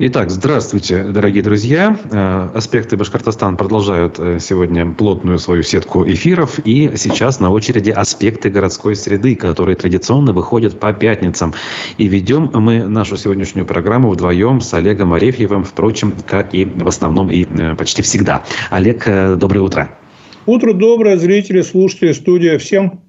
Итак, здравствуйте, дорогие друзья. Э, аспекты Башкортостана продолжают э, сегодня плотную свою сетку эфиров. И сейчас на очереди аспекты городской среды, которые традиционно выходят по пятницам. И ведем мы нашу сегодняшнюю программу вдвоем с Олегом Арефьевым, впрочем, как и в основном и э, почти всегда. Олег, доброе утро. Утро доброе, зрители, слушатели, студия. Всем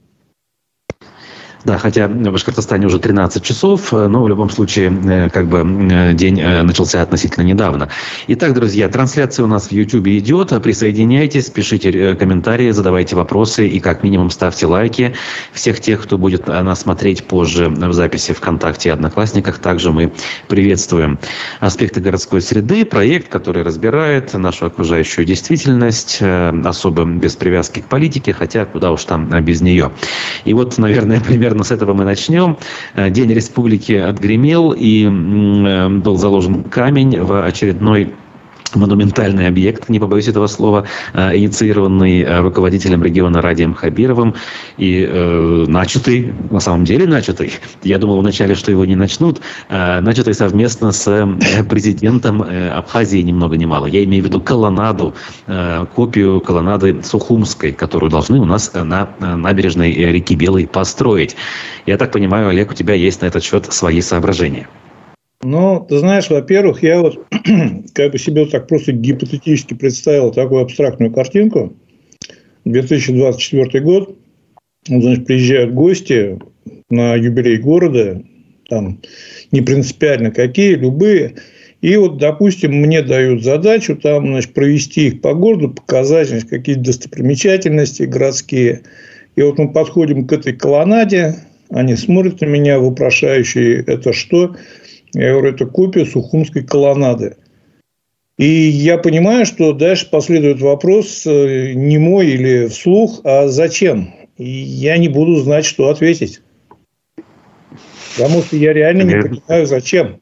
да, хотя в Башкортостане уже 13 часов, э, но в любом случае э, как бы э, день начался относительно недавно. Итак, друзья, трансляция у нас в YouTube идет. Присоединяйтесь, пишите комментарии, задавайте вопросы и как минимум ставьте лайки. Всех тех, кто будет нас смотреть позже в записи ВКонтакте и Одноклассниках, также мы приветствуем. Аспекты городской среды, проект, который разбирает нашу окружающую действительность, особо без привязки к политике, хотя куда уж там без нее. И вот, наверное, пример примерно с этого мы начнем. Э, День республики отгремел и э, был заложен камень в очередной монументальный объект, не побоюсь этого слова, э, инициированный э, руководителем региона Радием Хабировым и э, начатый, на самом деле начатый, я думал вначале, что его не начнут, э, начатый совместно с э, президентом Абхазии ни много ни мало. Я имею в виду колоннаду, э, копию колоннады Сухумской, которую должны у нас на набережной реки Белой построить. Я так понимаю, Олег, у тебя есть на этот счет свои соображения. Ну, ты знаешь, во-первых, я вот как бы себе так просто гипотетически представил такую абстрактную картинку. 2024 год, значит, приезжают гости на юбилей города, там не принципиально какие, любые. И вот, допустим, мне дают задачу там, значит, провести их по городу, показать значит, какие-то достопримечательности городские. И вот мы подходим к этой колоннаде, они смотрят на меня, вопрошающие, это что? Я говорю, это копия Сухумской колоннады. И я понимаю, что дальше последует вопрос э, не мой или вслух, а зачем? И я не буду знать, что ответить. Потому что я реально не понимаю, зачем.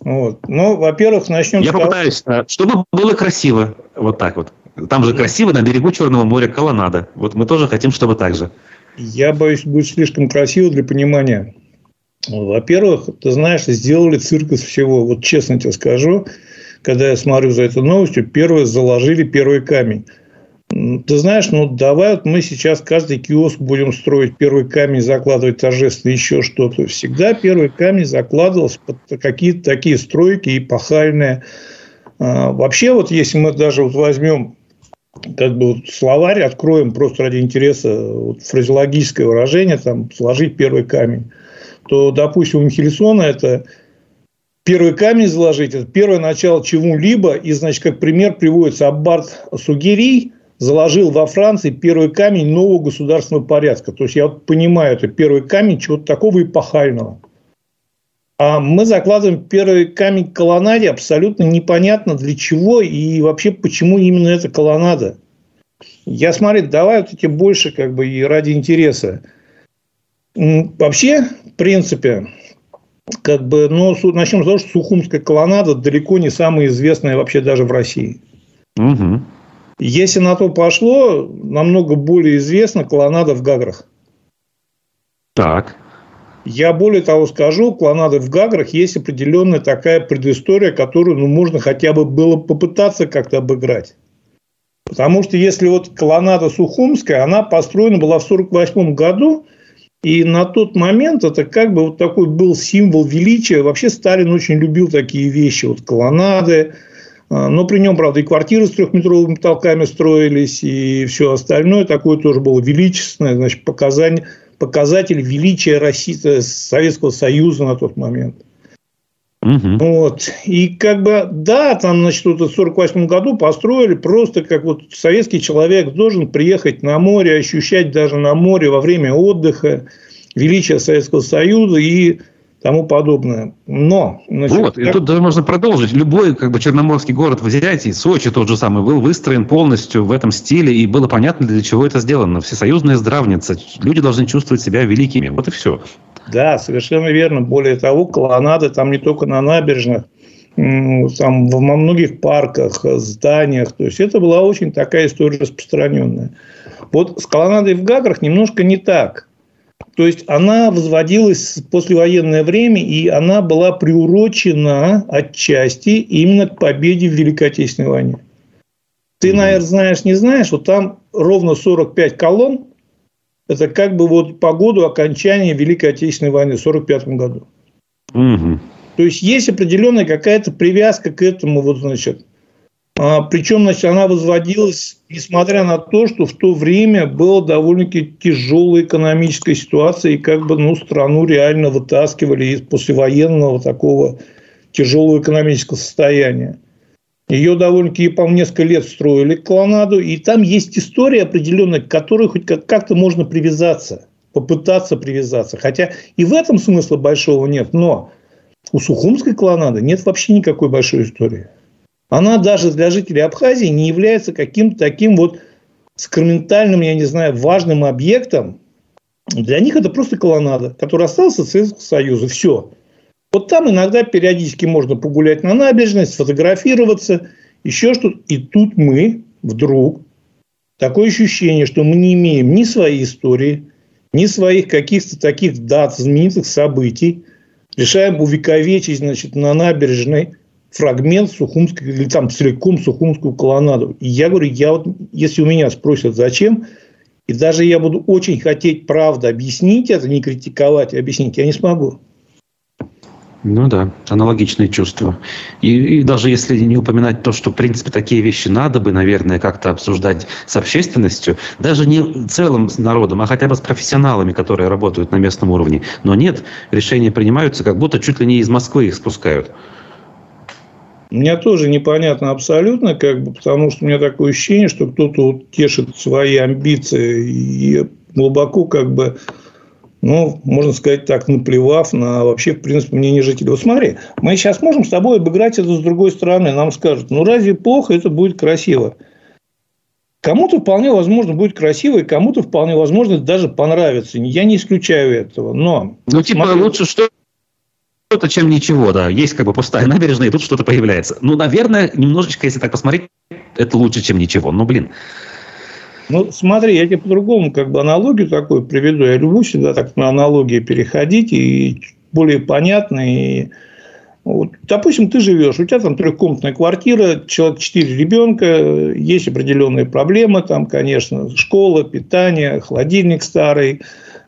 Вот. Ну, во-первых, начнем Я с попытаюсь, э, чтобы было красиво. Вот так вот. Там же красиво на берегу Черного моря колоннада. Вот мы тоже хотим, чтобы так же. Я боюсь, будет слишком красиво для понимания. Во-первых, ты знаешь, сделали цирк из всего. Вот честно тебе скажу, когда я смотрю за этой новостью, первые заложили первый камень. Ты знаешь, ну давай вот мы сейчас каждый киоск будем строить первый камень, закладывать торжественно еще что-то. Всегда первый камень закладывался под какие-то такие стройки эпохальные. А, вообще, вот если мы даже вот возьмем как бы вот словарь, откроем просто ради интереса вот фразеологическое выражение, там, сложить первый камень то, допустим, Михельсона это первый камень заложить, это первое начало чему-либо. И, значит, как пример приводится Аббат Сугерий, заложил во Франции первый камень нового государственного порядка. То есть, я вот понимаю, это первый камень чего-то такого эпохального. А мы закладываем первый камень колоннаде абсолютно непонятно для чего и вообще почему именно эта колоннада. Я смотрю, давай вот эти больше как бы и ради интереса. Вообще, в принципе, как бы, ну, начнем с того, что Сухумская колоннада далеко не самая известная вообще даже в России. Угу. Если на то пошло, намного более известна колоннада в Гаграх. Так. Я более того скажу, клонады в Гаграх есть определенная такая предыстория, которую ну, можно хотя бы было попытаться как-то обыграть. Потому что если вот колоннада Сухумская, она построена была в 1948 году – и на тот момент это как бы вот такой был символ величия. Вообще Сталин очень любил такие вещи, вот колоннады. А, но при нем, правда, и квартиры с трехметровыми потолками строились, и все остальное такое тоже было величественное, значит, показание, показатель величия России, э, Советского Союза на тот момент. Угу. Вот. И как бы, да, там, значит, вот в 1948 году построили просто как вот советский человек должен приехать на море, ощущать даже на море во время отдыха величие Советского Союза и тому подобное. Но... Значит, вот, как... и тут даже можно продолжить. Любой как бы, черноморский город взять, и Сочи тот же самый, был выстроен полностью в этом стиле, и было понятно, для чего это сделано. Всесоюзная здравница. Люди должны чувствовать себя великими. Вот и все. Да, совершенно верно. Более того, колоннады там не только на набережных, там во многих парках, зданиях. То есть, это была очень такая история распространенная. Вот с колоннадой в Гаграх немножко не так. То есть она возводилась в послевоенное время, и она была приурочена отчасти именно к победе в Великой Отечественной войне. Ты, наверное, знаешь, не знаешь, вот там ровно 45 колонн, это как бы вот по году окончания Великой Отечественной войны в 1945 году. Угу. То есть есть определенная какая-то привязка к этому, вот, значит. А, причем, значит, она возводилась, несмотря на то, что в то время была довольно-таки тяжелая экономическая ситуация, и как бы, ну, страну реально вытаскивали из послевоенного такого тяжелого экономического состояния. Ее довольно-таки, по несколько лет строили колоннаду, и там есть история определенная, к которой хоть как-то можно привязаться, попытаться привязаться. Хотя и в этом смысла большого нет, но у Сухумской колоннады нет вообще никакой большой истории. Она даже для жителей Абхазии не является каким-то таким вот сакраментальным, я не знаю, важным объектом. Для них это просто колоннада, которая осталась от Советского Союза. Все. Вот там иногда периодически можно погулять на набережной, сфотографироваться, еще что-то. И тут мы вдруг такое ощущение, что мы не имеем ни своей истории, ни своих каких-то таких дат, знаменитых событий – решаем увековечить значит, на набережной фрагмент Сухумской, или там целиком Сухумскую колоннаду. И я говорю, я вот, если у меня спросят, зачем, и даже я буду очень хотеть правда объяснить это, не критиковать, объяснить, я не смогу. Ну да, аналогичные чувства. И, и даже если не упоминать то, что, в принципе, такие вещи надо бы, наверное, как-то обсуждать с общественностью, даже не целым народом, а хотя бы с профессионалами, которые работают на местном уровне. Но нет, решения принимаются, как будто чуть ли не из Москвы их спускают. Мне тоже непонятно абсолютно, как бы, потому что у меня такое ощущение, что кто-то вот тешит свои амбиции и глубоко как бы ну, можно сказать так, наплевав на вообще, в принципе, мнение жителей. Вот смотри, мы сейчас можем с тобой обыграть это с другой стороны. Нам скажут, ну, разве плохо, это будет красиво. Кому-то вполне возможно будет красиво, и кому-то вполне возможно даже понравится. Я не исключаю этого, но... Ну, типа, смотри, лучше что что-то, чем ничего, да. Есть как бы пустая набережная, и тут что-то появляется. Ну, наверное, немножечко, если так посмотреть, это лучше, чем ничего. Ну, блин. Ну, смотри, я тебе по-другому как бы аналогию такую приведу. Я люблю всегда так на аналогии переходить и более понятно. И вот, допустим, ты живешь, у тебя там трехкомнатная квартира, человек четыре ребенка, есть определенные проблемы, там, конечно, школа, питание, холодильник старый,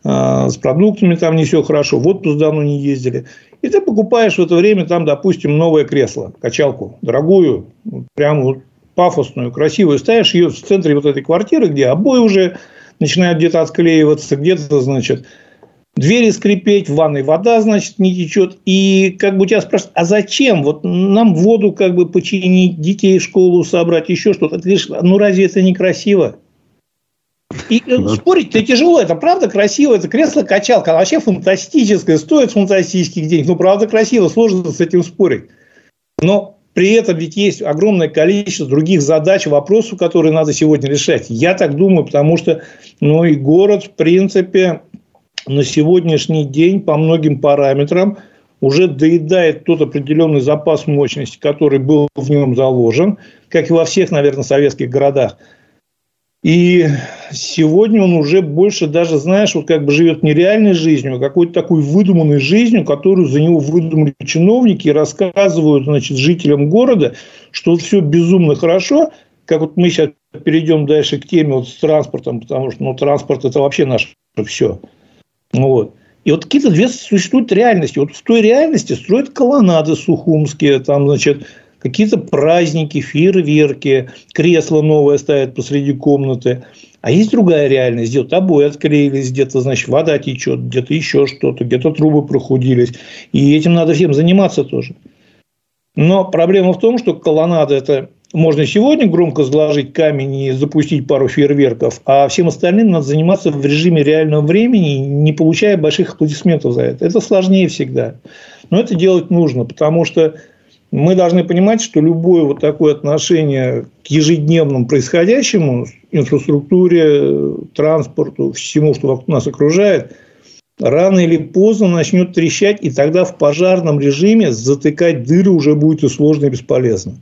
э, с продуктами там не все хорошо, в отпуск давно не ездили. И ты покупаешь в это время там, допустим, новое кресло, качалку, дорогую, прям вот пафосную, красивую, ставишь ее в центре вот этой квартиры, где обои уже начинают где-то отклеиваться, где-то, значит, двери скрипеть, в ванной вода, значит, не течет. И как бы тебя спрашивают, а зачем? Вот нам воду как бы починить, детей в школу собрать, еще что-то. Ты говоришь, ну разве это не красиво? И э, ну, спорить-то тяжело, это правда красиво, это кресло-качалка, она вообще фантастическое, стоит фантастических денег, ну правда красиво, сложно с этим спорить. Но при этом ведь есть огромное количество других задач, вопросов, которые надо сегодня решать. Я так думаю, потому что ну, и город, в принципе, на сегодняшний день по многим параметрам уже доедает тот определенный запас мощности, который был в нем заложен, как и во всех, наверное, советских городах – и сегодня он уже больше даже, знаешь, вот как бы живет не реальной жизнью, а какой-то такой выдуманной жизнью, которую за него выдумали чиновники и рассказывают, значит, жителям города, что все безумно хорошо, как вот мы сейчас перейдем дальше к теме вот с транспортом, потому что ну, транспорт – это вообще наше все. Вот. И вот какие-то две существуют реальности. Вот в той реальности строят колоннады сухумские, там, значит, какие-то праздники, фейерверки, кресло новое ставят посреди комнаты. А есть другая реальность, где-то обои отклеились, где-то, значит, вода течет, где-то еще что-то, где-то трубы прохудились. И этим надо всем заниматься тоже. Но проблема в том, что колоннада – это можно сегодня громко сложить камень и запустить пару фейерверков, а всем остальным надо заниматься в режиме реального времени, не получая больших аплодисментов за это. Это сложнее всегда. Но это делать нужно, потому что мы должны понимать, что любое вот такое отношение к ежедневному происходящему, инфраструктуре, транспорту, всему, что нас окружает, рано или поздно начнет трещать, и тогда в пожарном режиме затыкать дыры уже будет и сложно, и бесполезно.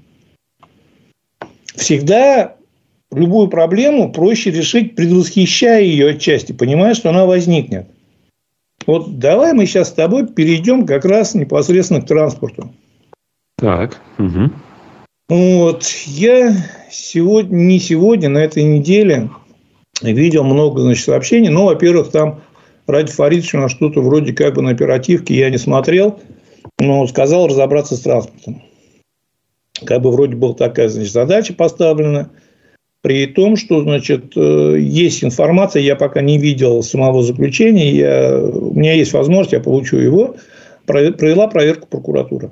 Всегда любую проблему проще решить, предвосхищая ее отчасти, понимая, что она возникнет. Вот давай мы сейчас с тобой перейдем как раз непосредственно к транспорту. Так. Угу. Вот. Я сегодня, не сегодня, на этой неделе видел много значит, сообщений. Ну, во-первых, там Ради Фаридовича что-то вроде как бы на оперативке я не смотрел, но сказал разобраться с транспортом. Как бы вроде была такая значит, задача поставлена. При том, что значит, э, есть информация, я пока не видел самого заключения, я, у меня есть возможность, я получу его, провела проверку прокуратуры.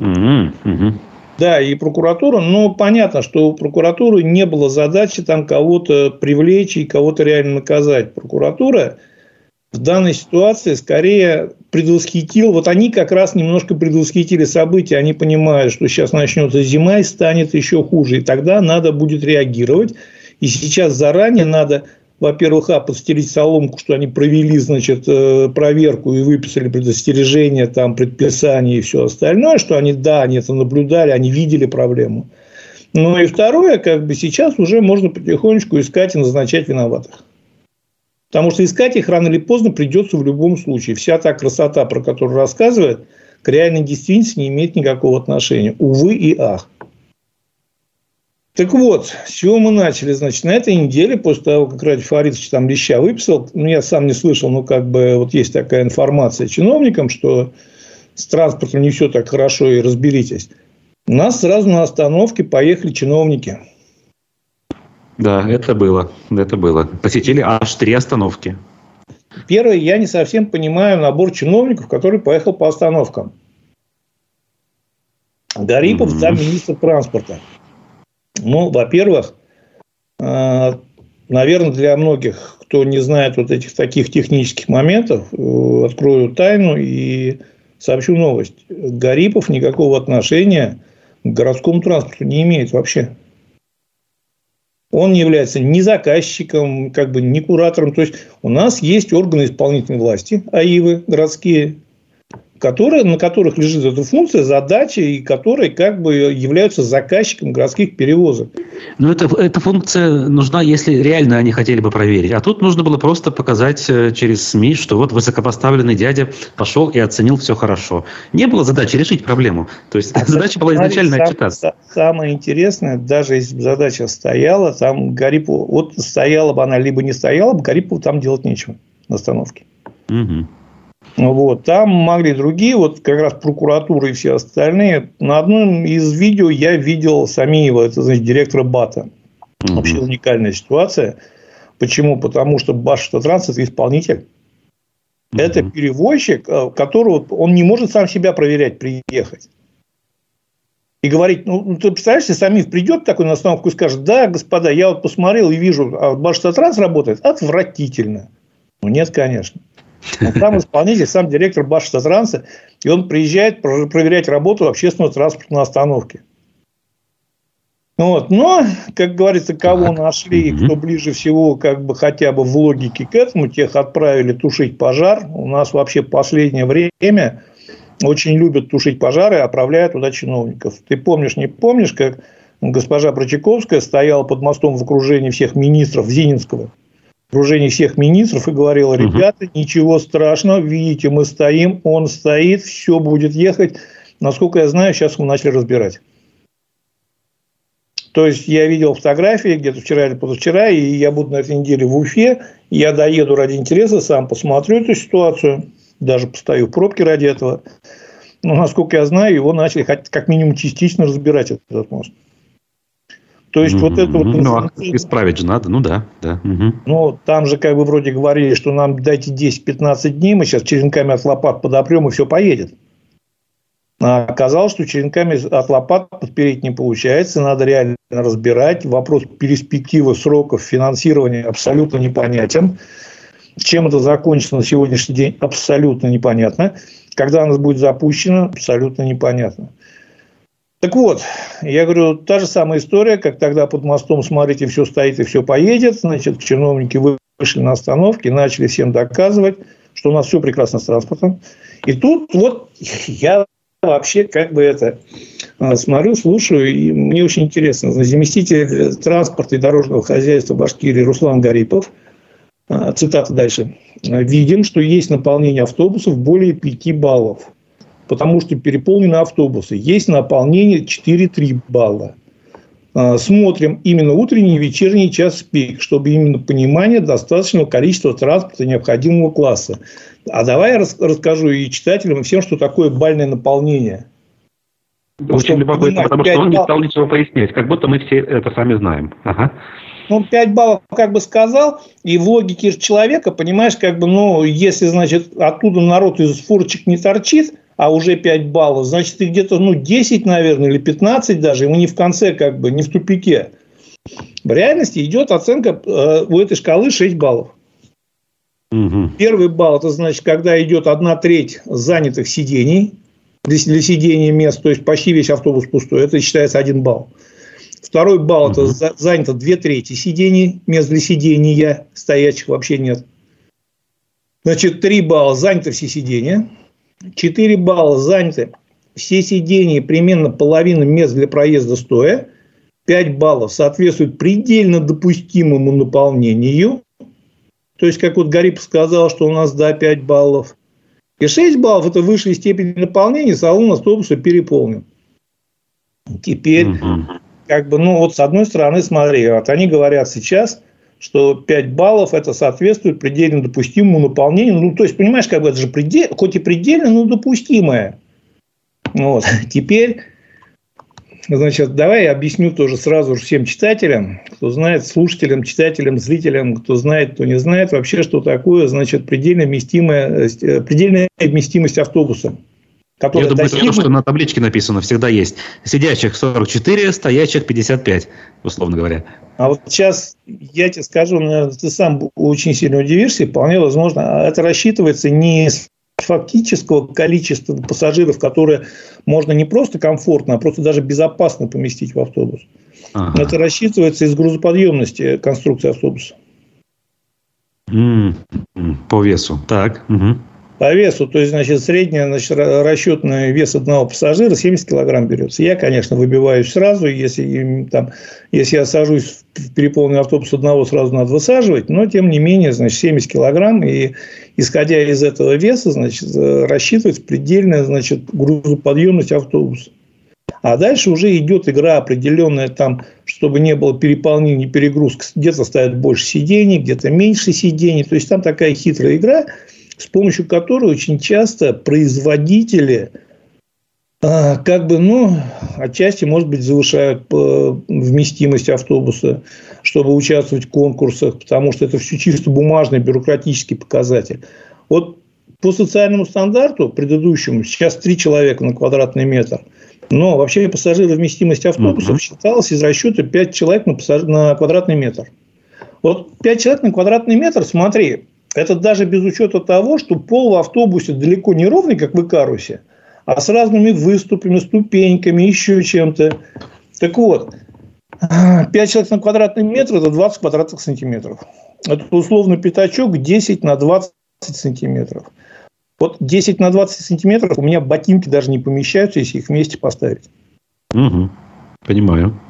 Угу, угу. Да, и прокуратура, но понятно, что у прокуратуры не было задачи там кого-то привлечь и кого-то реально наказать. Прокуратура в данной ситуации скорее предвосхитил, вот они как раз немножко предвосхитили события, они понимают, что сейчас начнется зима и станет еще хуже, и тогда надо будет реагировать. И сейчас заранее надо во-первых, а, подстелить соломку, что они провели, значит, э, проверку и выписали предостережения, там, предписания и все остальное, что они, да, они это наблюдали, они видели проблему. Ну и второе, как бы сейчас уже можно потихонечку искать и назначать виноватых. Потому что искать их рано или поздно придется в любом случае. Вся та красота, про которую рассказывает, к реальной действительности не имеет никакого отношения. Увы и ах. Так вот, с чего мы начали? Значит, на этой неделе, после того, как Ради Фаридович там леща выписал, ну, я сам не слышал, но как бы вот есть такая информация чиновникам, что с транспортом не все так хорошо и разберитесь. У нас сразу на остановке поехали чиновники. Да, это было. Это было. Посетили аж три остановки. Первое, я не совсем понимаю набор чиновников, который поехал по остановкам. Гарипов, mm-hmm. замминистра транспорта. Ну, во-первых, э, наверное, для многих, кто не знает вот этих таких технических моментов, э, открою тайну и сообщу новость. Гарипов никакого отношения к городскому транспорту не имеет вообще. Он не является ни заказчиком, как бы ни куратором. То есть у нас есть органы исполнительной власти, АИВы городские, которые, на которых лежит эта функция, задача, и которые как бы являются заказчиком городских перевозок. Но это, эта функция нужна, если реально они хотели бы проверить. А тут нужно было просто показать э, через СМИ, что вот высокопоставленный дядя пошел и оценил все хорошо. Не было задачи решить проблему. То есть а задача была изначально сам, отчитаться. Самое интересное, даже если бы задача стояла, там Гарипову, вот стояла бы она, либо не стояла бы, Гарипову там делать нечего на остановке. Угу. Вот. Там могли другие, вот как раз прокуратура и все остальные. На одном из видео я видел Самиева, это значит директора БАТа. Угу. Вообще уникальная ситуация. Почему? Потому что Башавтотранс – это исполнитель. Угу. Это перевозчик, э, которого он не может сам себя проверять, приехать. И говорить, ну, ну ты представляешь, если Самив придет такой на остановку и скажет, да, господа, я вот посмотрел и вижу, а Башавтотранс работает отвратительно. Ну, нет, конечно. Там исполнитель, сам директор Башавтотранса, и он приезжает проверять работу общественного транспорта на остановке. Вот. Но, как говорится, кого нашли, кто ближе всего, как бы хотя бы в логике к этому, тех отправили тушить пожар. У нас вообще последнее время очень любят тушить пожары и отправляют туда чиновников. Ты помнишь, не помнишь, как госпожа Прочаковская стояла под мостом в окружении всех министров Зининского – окружении всех министров и говорила, ребята, ничего страшного, видите, мы стоим, он стоит, все будет ехать. Насколько я знаю, сейчас мы начали разбирать. То есть, я видел фотографии где-то вчера или позавчера, и я буду на этой неделе в Уфе, я доеду ради интереса, сам посмотрю эту ситуацию, даже постою в пробке ради этого. Но, насколько я знаю, его начали как минимум частично разбирать этот мост. То есть, mm-hmm. вот это вот... Ну, а исправить же надо, ну да. да. Mm-hmm. Ну, там же как бы вроде говорили, что нам дайте 10-15 дней, мы сейчас черенками от лопат подопрем, и все поедет. А оказалось, что черенками от лопат подпереть не получается, надо реально разбирать. Вопрос перспективы сроков финансирования абсолютно непонятен. Чем это закончится на сегодняшний день, абсолютно непонятно. Когда она будет запущена, абсолютно непонятно. Так вот, я говорю, та же самая история, как тогда под мостом, смотрите, все стоит и все поедет. Значит, чиновники вышли на остановке, начали всем доказывать, что у нас все прекрасно с транспортом. И тут вот я вообще как бы это а, смотрю, слушаю, и мне очень интересно. Заместитель транспорта и дорожного хозяйства Башкирии Руслан Гарипов а, цитата дальше, видим, что есть наполнение автобусов более 5 баллов, потому что переполнены автобусы. Есть наполнение 4-3 балла. А, смотрим именно утренний и вечерний час пик, чтобы именно понимание достаточного количества транспорта необходимого класса. А давай я расскажу и читателям, и всем, что такое бальное наполнение. Очень любопытно, потому что он не стал ничего пояснять, как будто мы все это сами знаем. Ага. Ну, 5 баллов как бы сказал, и в логике человека, понимаешь, как бы, ну, если, значит, оттуда народ из фурочек не торчит, а уже 5 баллов, значит, ты где-то, ну, 10, наверное, или 15 даже, ему не в конце, как бы, не в тупике. В реальности идет оценка э, у этой шкалы 6 баллов. Угу. Первый балл, это значит, когда идет одна треть занятых сидений, для, для сидения мест, то есть почти весь автобус пустой, это считается один балл. Второй балл, это занято две трети сидений, мест для сидения, стоячих вообще нет. Значит, три балла заняты все сидения. 4 балла заняты все сиденья, примерно половина мест для проезда стоя. 5 баллов соответствует предельно допустимому наполнению. То есть, как вот Гарип сказал, что у нас до да, 5 баллов. И 6 баллов – это высшая степень наполнения, салон автобуса переполнен. Теперь, как бы, ну вот с одной стороны, смотри, вот они говорят сейчас, что 5 баллов это соответствует предельно допустимому наполнению. Ну, то есть, понимаешь, как бы это же предел, хоть и предельно, но допустимое. Вот. Теперь, значит, давай я объясню тоже сразу же всем читателям, кто знает, слушателям, читателям, зрителям, кто знает, кто не знает вообще, что такое, значит, предельно вместимая, э, предельная вместимость автобуса. Я думаю, достигнут... то, что на табличке написано, всегда есть. Сидящих 44, стоящих 55, условно говоря. А вот сейчас я тебе скажу, наверное, ты сам очень сильно удивишься, вполне возможно, а это рассчитывается не с фактического количества пассажиров, которые можно не просто комфортно, а просто даже безопасно поместить в автобус. Ага. Это рассчитывается из грузоподъемности конструкции автобуса. Mm-hmm. По весу. Так. Угу. По весу, то есть, значит, средний значит, расчетный вес одного пассажира 70 килограмм берется. Я, конечно, выбиваюсь сразу, если, там, если я сажусь в переполненный автобус одного, сразу надо высаживать, но, тем не менее, значит, 70 килограмм, и исходя из этого веса, значит, рассчитывать предельная, значит, грузоподъемность автобуса. А дальше уже идет игра определенная, там, чтобы не было переполнения, перегрузки. Где-то ставят больше сидений, где-то меньше сидений. То есть, там такая хитрая игра – с помощью которой очень часто производители а, как бы, ну, отчасти, может быть, завышают э, вместимость автобуса, чтобы участвовать в конкурсах, потому что это все чисто бумажный бюрократический показатель. Вот по социальному стандарту предыдущему сейчас три человека на квадратный метр. Но вообще пассажировместимость автобусов uh-huh. считалась из расчета 5 человек на, пассаж... на квадратный метр. Вот 5 человек на квадратный метр, смотри, это даже без учета того, что пол в автобусе далеко не ровный, как в Икарусе, а с разными выступами, ступеньками, еще чем-то. Так вот, 5 человек на квадратный метр – это 20 квадратных сантиметров. Это условно пятачок 10 на 20 сантиметров. Вот 10 на 20 сантиметров у меня ботинки даже не помещаются, если их вместе поставить. Угу. Понимаю.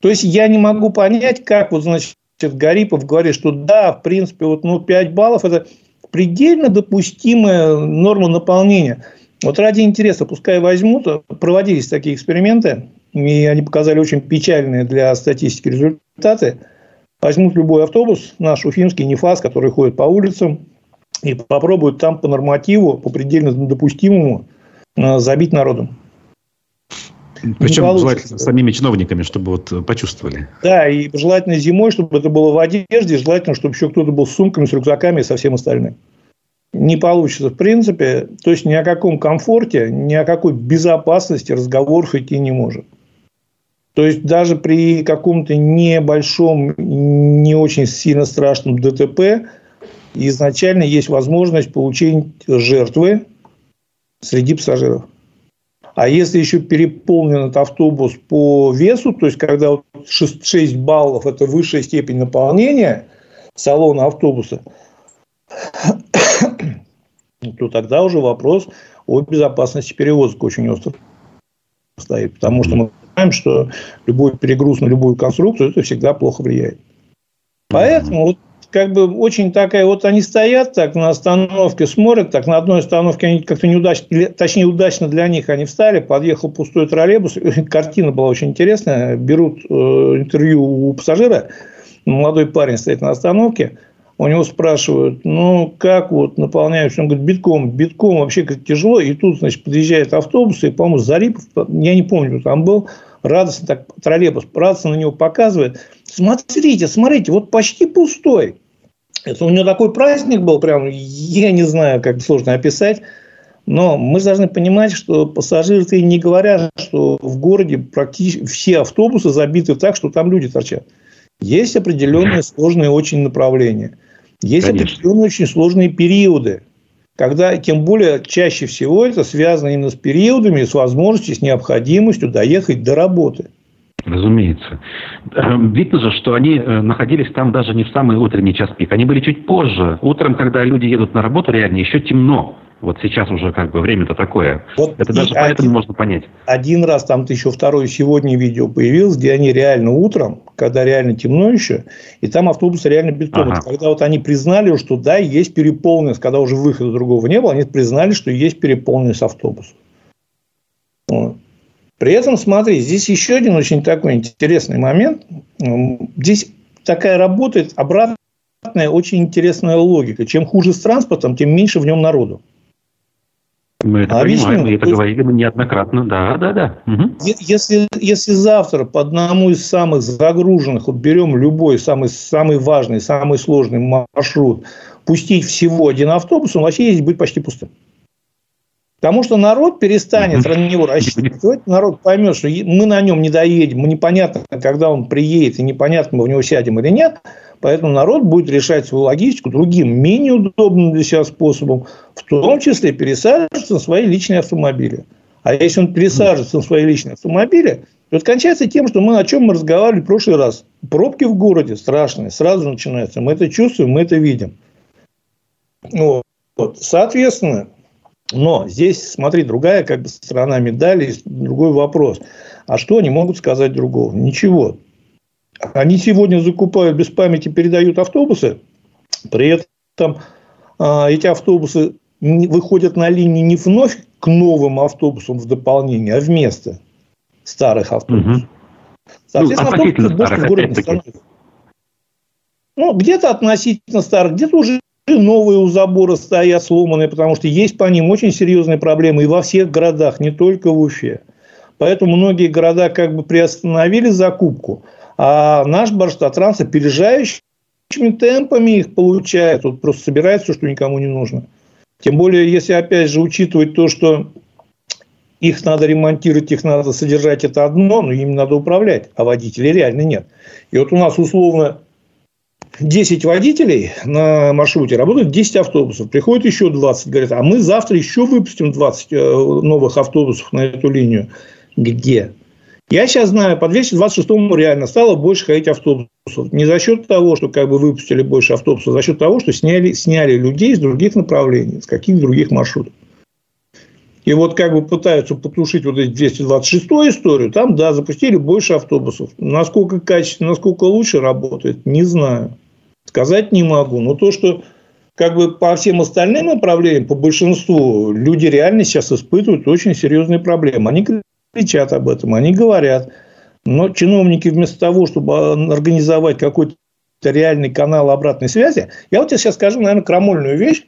То есть я не могу понять, как вот, значит, Гарипов говорит, что да, в принципе, вот, ну, 5 баллов – это предельно допустимая норма наполнения. Вот ради интереса, пускай возьмут, проводились такие эксперименты, и они показали очень печальные для статистики результаты. Возьмут любой автобус, наш уфимский НИФАС, который ходит по улицам, и попробуют там по нормативу, по предельно допустимому э, забить народом. Причем желательно самими чиновниками, чтобы вот почувствовали. Да, и желательно зимой, чтобы это было в одежде, желательно, чтобы еще кто-то был с сумками, с рюкзаками и со всем остальным. Не получится в принципе. То есть, ни о каком комфорте, ни о какой безопасности разговоров идти не может. То есть, даже при каком-то небольшом, не очень сильно страшном ДТП, изначально есть возможность получения жертвы среди пассажиров. А если еще переполнен этот автобус по весу, то есть когда 6, 6 баллов – это высшая степень наполнения салона автобуса, то тогда уже вопрос о безопасности перевозок очень остро стоит. Потому что мы знаем, что любой перегруз на любую конструкцию – это всегда плохо влияет. Поэтому вот как бы очень такая, вот они стоят так на остановке, смотрят, так на одной остановке они как-то неудачно, точнее удачно для них они встали, подъехал пустой троллейбус, картина была очень интересная, берут э, интервью у пассажира, молодой парень стоит на остановке, у него спрашивают, ну, как вот наполняешь? Он говорит, битком. Битком вообще как тяжело. И тут, значит, подъезжает автобус, и, по-моему, Зарипов, я не помню, там был, радостно так троллейбус, радостно на него показывает. Смотрите, смотрите, вот почти пустой. Это у него такой праздник был, прям, я не знаю, как сложно описать. Но мы должны понимать, что пассажиры не говорят, что в городе практически все автобусы забиты так, что там люди торчат. Есть определенные сложные очень направления. Есть Конечно. определенные очень сложные периоды когда, тем более, чаще всего это связано именно с периодами, с возможностью, с необходимостью доехать до работы. Разумеется. Эм, видно же, что они э, находились там даже не в самый утренний час пик. Они были чуть позже. Утром, когда люди едут на работу, реально еще темно. Вот сейчас уже как бы время-то такое. Вот Это даже один, поэтому можно понять. Один раз там еще второе сегодня видео появилось, где они реально утром, когда реально темно еще, и там автобусы реально бетон. Ага. Когда вот они признали, что да, есть переполненность, когда уже выхода другого не было, они признали, что есть переполненность автобусов. Вот. При этом, смотри, здесь еще один очень такой интересный момент. Здесь такая работает обратная, очень интересная логика. Чем хуже с транспортом, тем меньше в нем народу. Мы это Объясню. понимаем, мы это говорили неоднократно, да, да, да. Угу. Если, если завтра по одному из самых загруженных, вот берем любой самый, самый важный, самый сложный маршрут, пустить всего один автобус, он вообще ездить будет почти пустым. Потому что народ перестанет на него рассчитывать, народ поймет, что мы на нем не доедем, непонятно, когда он приедет, и непонятно, мы в него сядем или нет. Поэтому народ будет решать свою логистику другим, менее удобным для себя способом, в том числе пересаживаться на свои личные автомобили. А если он пересаживается на свои личные автомобили, то это кончается тем, что мы о чем мы разговаривали в прошлый раз. Пробки в городе страшные, сразу начинаются. Мы это чувствуем, мы это видим. Вот. Соответственно, но здесь, смотри, другая как бы сторона медали, другой вопрос. А что они могут сказать другого? Ничего. Они сегодня закупают без памяти, передают автобусы, при этом а, эти автобусы выходят на линии не вновь к новым автобусам в дополнение, а вместо старых автобусов. Угу. Соответственно, ну, автобусы больше в городе становятся. Ну, где-то относительно старых, где-то уже новые у забора стоят сломанные, потому что есть по ним очень серьезные проблемы и во всех городах, не только в Уфе. Поэтому многие города как бы приостановили закупку, а наш Барштатранс опережающими темпами их получает. Вот просто собирает все, что никому не нужно. Тем более, если опять же учитывать то, что их надо ремонтировать, их надо содержать, это одно, но им надо управлять, а водителей реально нет. И вот у нас условно 10 водителей на маршруте, работают 10 автобусов. Приходит еще 20, говорят, а мы завтра еще выпустим 20 э, новых автобусов на эту линию. Где? Я сейчас знаю, по 226-му реально стало больше ходить автобусов. Не за счет того, что как бы выпустили больше автобусов, а за счет того, что сняли, сняли людей с других направлений, с каких других маршрутов. И вот как бы пытаются потушить вот эти 226 историю, там, да, запустили больше автобусов. Насколько качественно, насколько лучше работает, не знаю. Сказать не могу. Но то, что как бы по всем остальным направлениям, по большинству, люди реально сейчас испытывают очень серьезные проблемы. Они кричат об этом, они говорят. Но чиновники вместо того, чтобы организовать какой-то реальный канал обратной связи, я вот тебе сейчас скажу, наверное, крамольную вещь.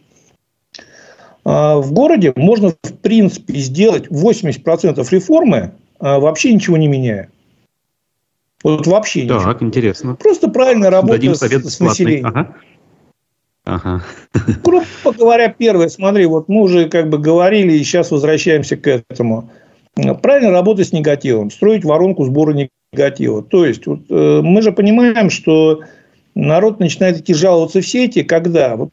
А, в городе можно, в принципе, сделать 80% реформы, а, вообще ничего не меняя. Вот вообще так, ничего. интересно. Просто правильно работать с, с населением. Ага. Ага. Грубо говоря, первое, смотри, вот мы уже как бы говорили, и сейчас возвращаемся к этому. Правильно работать с негативом, строить воронку сбора негатива. То есть, вот, э, мы же понимаем, что народ начинает идти жаловаться в сети, когда вот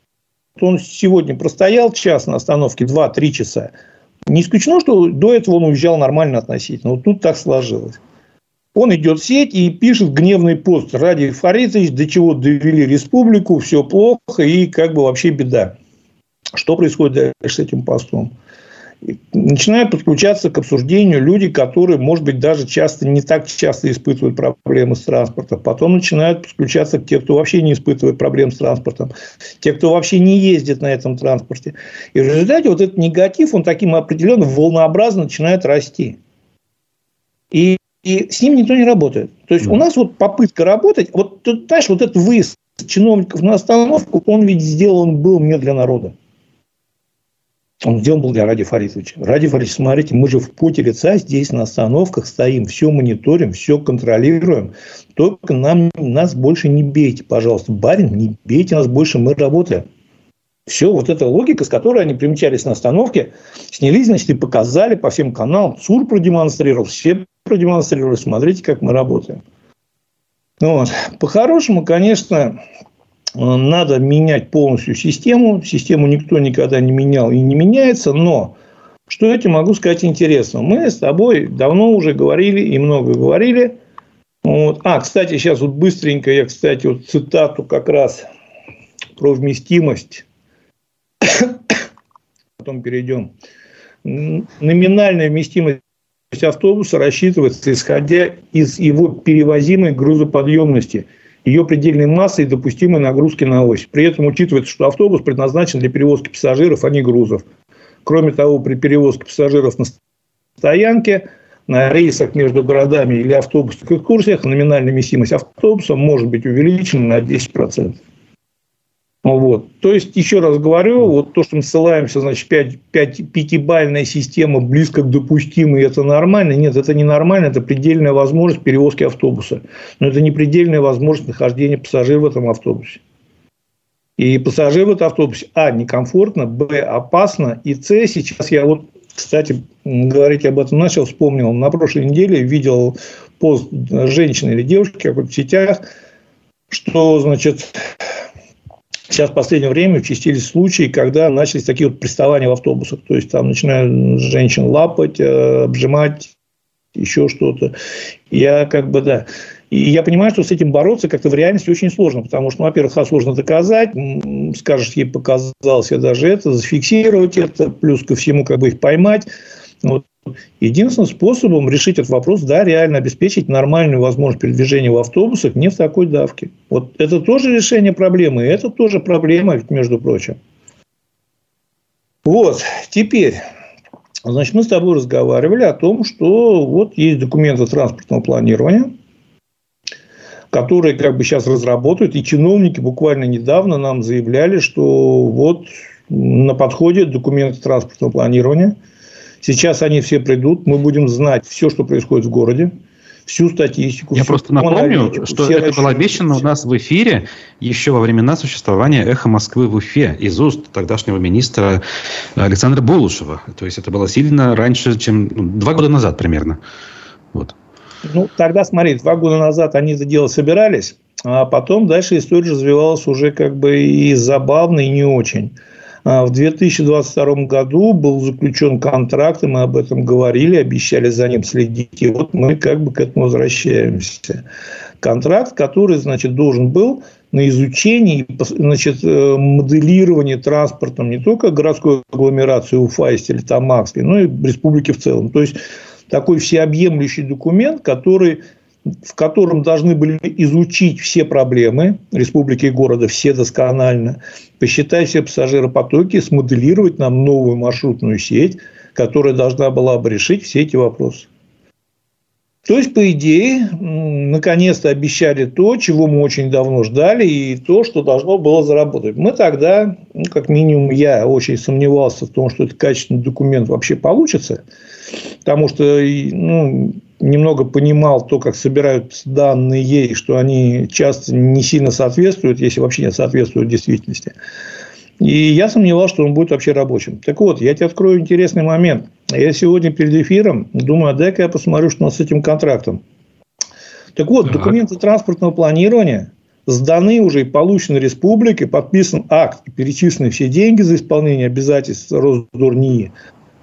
он сегодня простоял час на остановке 2-3 часа. Не исключено, что до этого он уезжал нормально относительно. Вот тут так сложилось. Он идет в сеть и пишет гневный пост. Ради Фаритович, до чего довели республику, все плохо и как бы вообще беда. Что происходит дальше с этим постом? Начинают подключаться к обсуждению люди, которые, может быть, даже часто не так часто испытывают проблемы с транспортом. Потом начинают подключаться к тем, кто вообще не испытывает проблем с транспортом. Те, кто вообще не ездит на этом транспорте. И в результате вот этот негатив, он таким определенным волнообразно начинает расти. И, и с ним никто не работает. То есть, у нас вот попытка работать, вот, ты знаешь, вот этот выезд чиновников на остановку, он ведь сделан был не для народа. Он сделан был для Ради Фаритовича. Ради Фаритович, смотрите, мы же в поте лица здесь на остановках стоим, все мониторим, все контролируем. Только нам, нас больше не бейте, пожалуйста. Барин, не бейте нас больше, мы работаем. Все, вот эта логика, с которой они примчались на остановке, снялись, значит, и показали по всем каналам. ЦУР продемонстрировал, все продемонстрировали. Смотрите, как мы работаем. Ну вот. По-хорошему, конечно, надо менять полностью систему. Систему никто никогда не менял и не меняется, но что я тебе могу сказать интересно? Мы с тобой давно уже говорили и много говорили. Вот. А, кстати, сейчас вот быстренько я, кстати, вот цитату как раз про вместимость. Потом перейдем. Номинальная вместимость автобуса рассчитывается исходя из его перевозимой грузоподъемности – ее предельной массой и допустимой нагрузки на ось. При этом учитывается, что автобус предназначен для перевозки пассажиров, а не грузов. Кроме того, при перевозке пассажиров на стоянке, на рейсах между городами или автобусных экскурсиях номинальная вместимость автобуса может быть увеличена на 10%. Вот. То есть, еще раз говорю, вот то, что мы ссылаемся, значит, 5, 5, пятибальная система близко к допустимой, это нормально. Нет, это не нормально, это предельная возможность перевозки автобуса. Но это не предельная возможность нахождения пассажира в этом автобусе. И пассажир в этом автобусе, а, некомфортно, б, опасно, и с, сейчас я вот, кстати, говорить об этом начал, вспомнил, на прошлой неделе видел пост женщины или девушки в сетях, что, значит, Сейчас в последнее время участились случаи, когда начались такие вот приставания в автобусах. То есть, там начинают женщин лапать, э, обжимать, еще что-то. Я как бы, да. И я понимаю, что с этим бороться как-то в реальности очень сложно, потому что, ну, во-первых, сложно доказать, скажешь, ей показалось, я даже это, зафиксировать это, плюс ко всему как бы их поймать. Вот Единственным способом решить этот вопрос, да, реально обеспечить нормальную возможность передвижения в автобусах не в такой давке. Вот это тоже решение проблемы, и это тоже проблема, ведь, между прочим. Вот, теперь, значит, мы с тобой разговаривали о том, что вот есть документы транспортного планирования, которые как бы сейчас разработают, и чиновники буквально недавно нам заявляли, что вот на подходе документы транспортного планирования – Сейчас они все придут, мы будем знать все, что происходит в городе, всю статистику. Я просто напомню, что это было обещано у нас в эфире еще во времена существования «Эхо Москвы» в Уфе из уст тогдашнего министра Александра Болушева. То есть, это было сильно раньше, чем ну, два года назад примерно. Вот. Ну, тогда, смотри, два года назад они это дело собирались, а потом дальше история развивалась уже как бы и забавно, и не очень. А в 2022 году был заключен контракт, и мы об этом говорили, обещали за ним следить. И вот мы как бы к этому возвращаемся. Контракт, который, значит, должен был на изучение, значит, э, моделирование транспортом не только городской агломерации Уфа и Стерлитамакской, но и республики в целом. То есть, такой всеобъемлющий документ, который в котором должны были изучить все проблемы республики и города, все досконально, посчитать все пассажиропотоки, смоделировать нам новую маршрутную сеть, которая должна была бы решить все эти вопросы. То есть, по идее, наконец-то обещали то, чего мы очень давно ждали, и то, что должно было заработать. Мы тогда, ну, как минимум, я очень сомневался в том, что этот качественный документ вообще получится, потому что ну, немного понимал то, как собирают данные, и что они часто не сильно соответствуют, если вообще не соответствуют действительности. И я сомневался, что он будет вообще рабочим. Так вот, я тебе открою интересный момент. Я сегодня перед эфиром думаю, а дай-ка я посмотрю, что у нас с этим контрактом. Так вот, так. документы транспортного планирования сданы уже и получены республике, подписан акт и перечислены все деньги за исполнение обязательств Росдурнии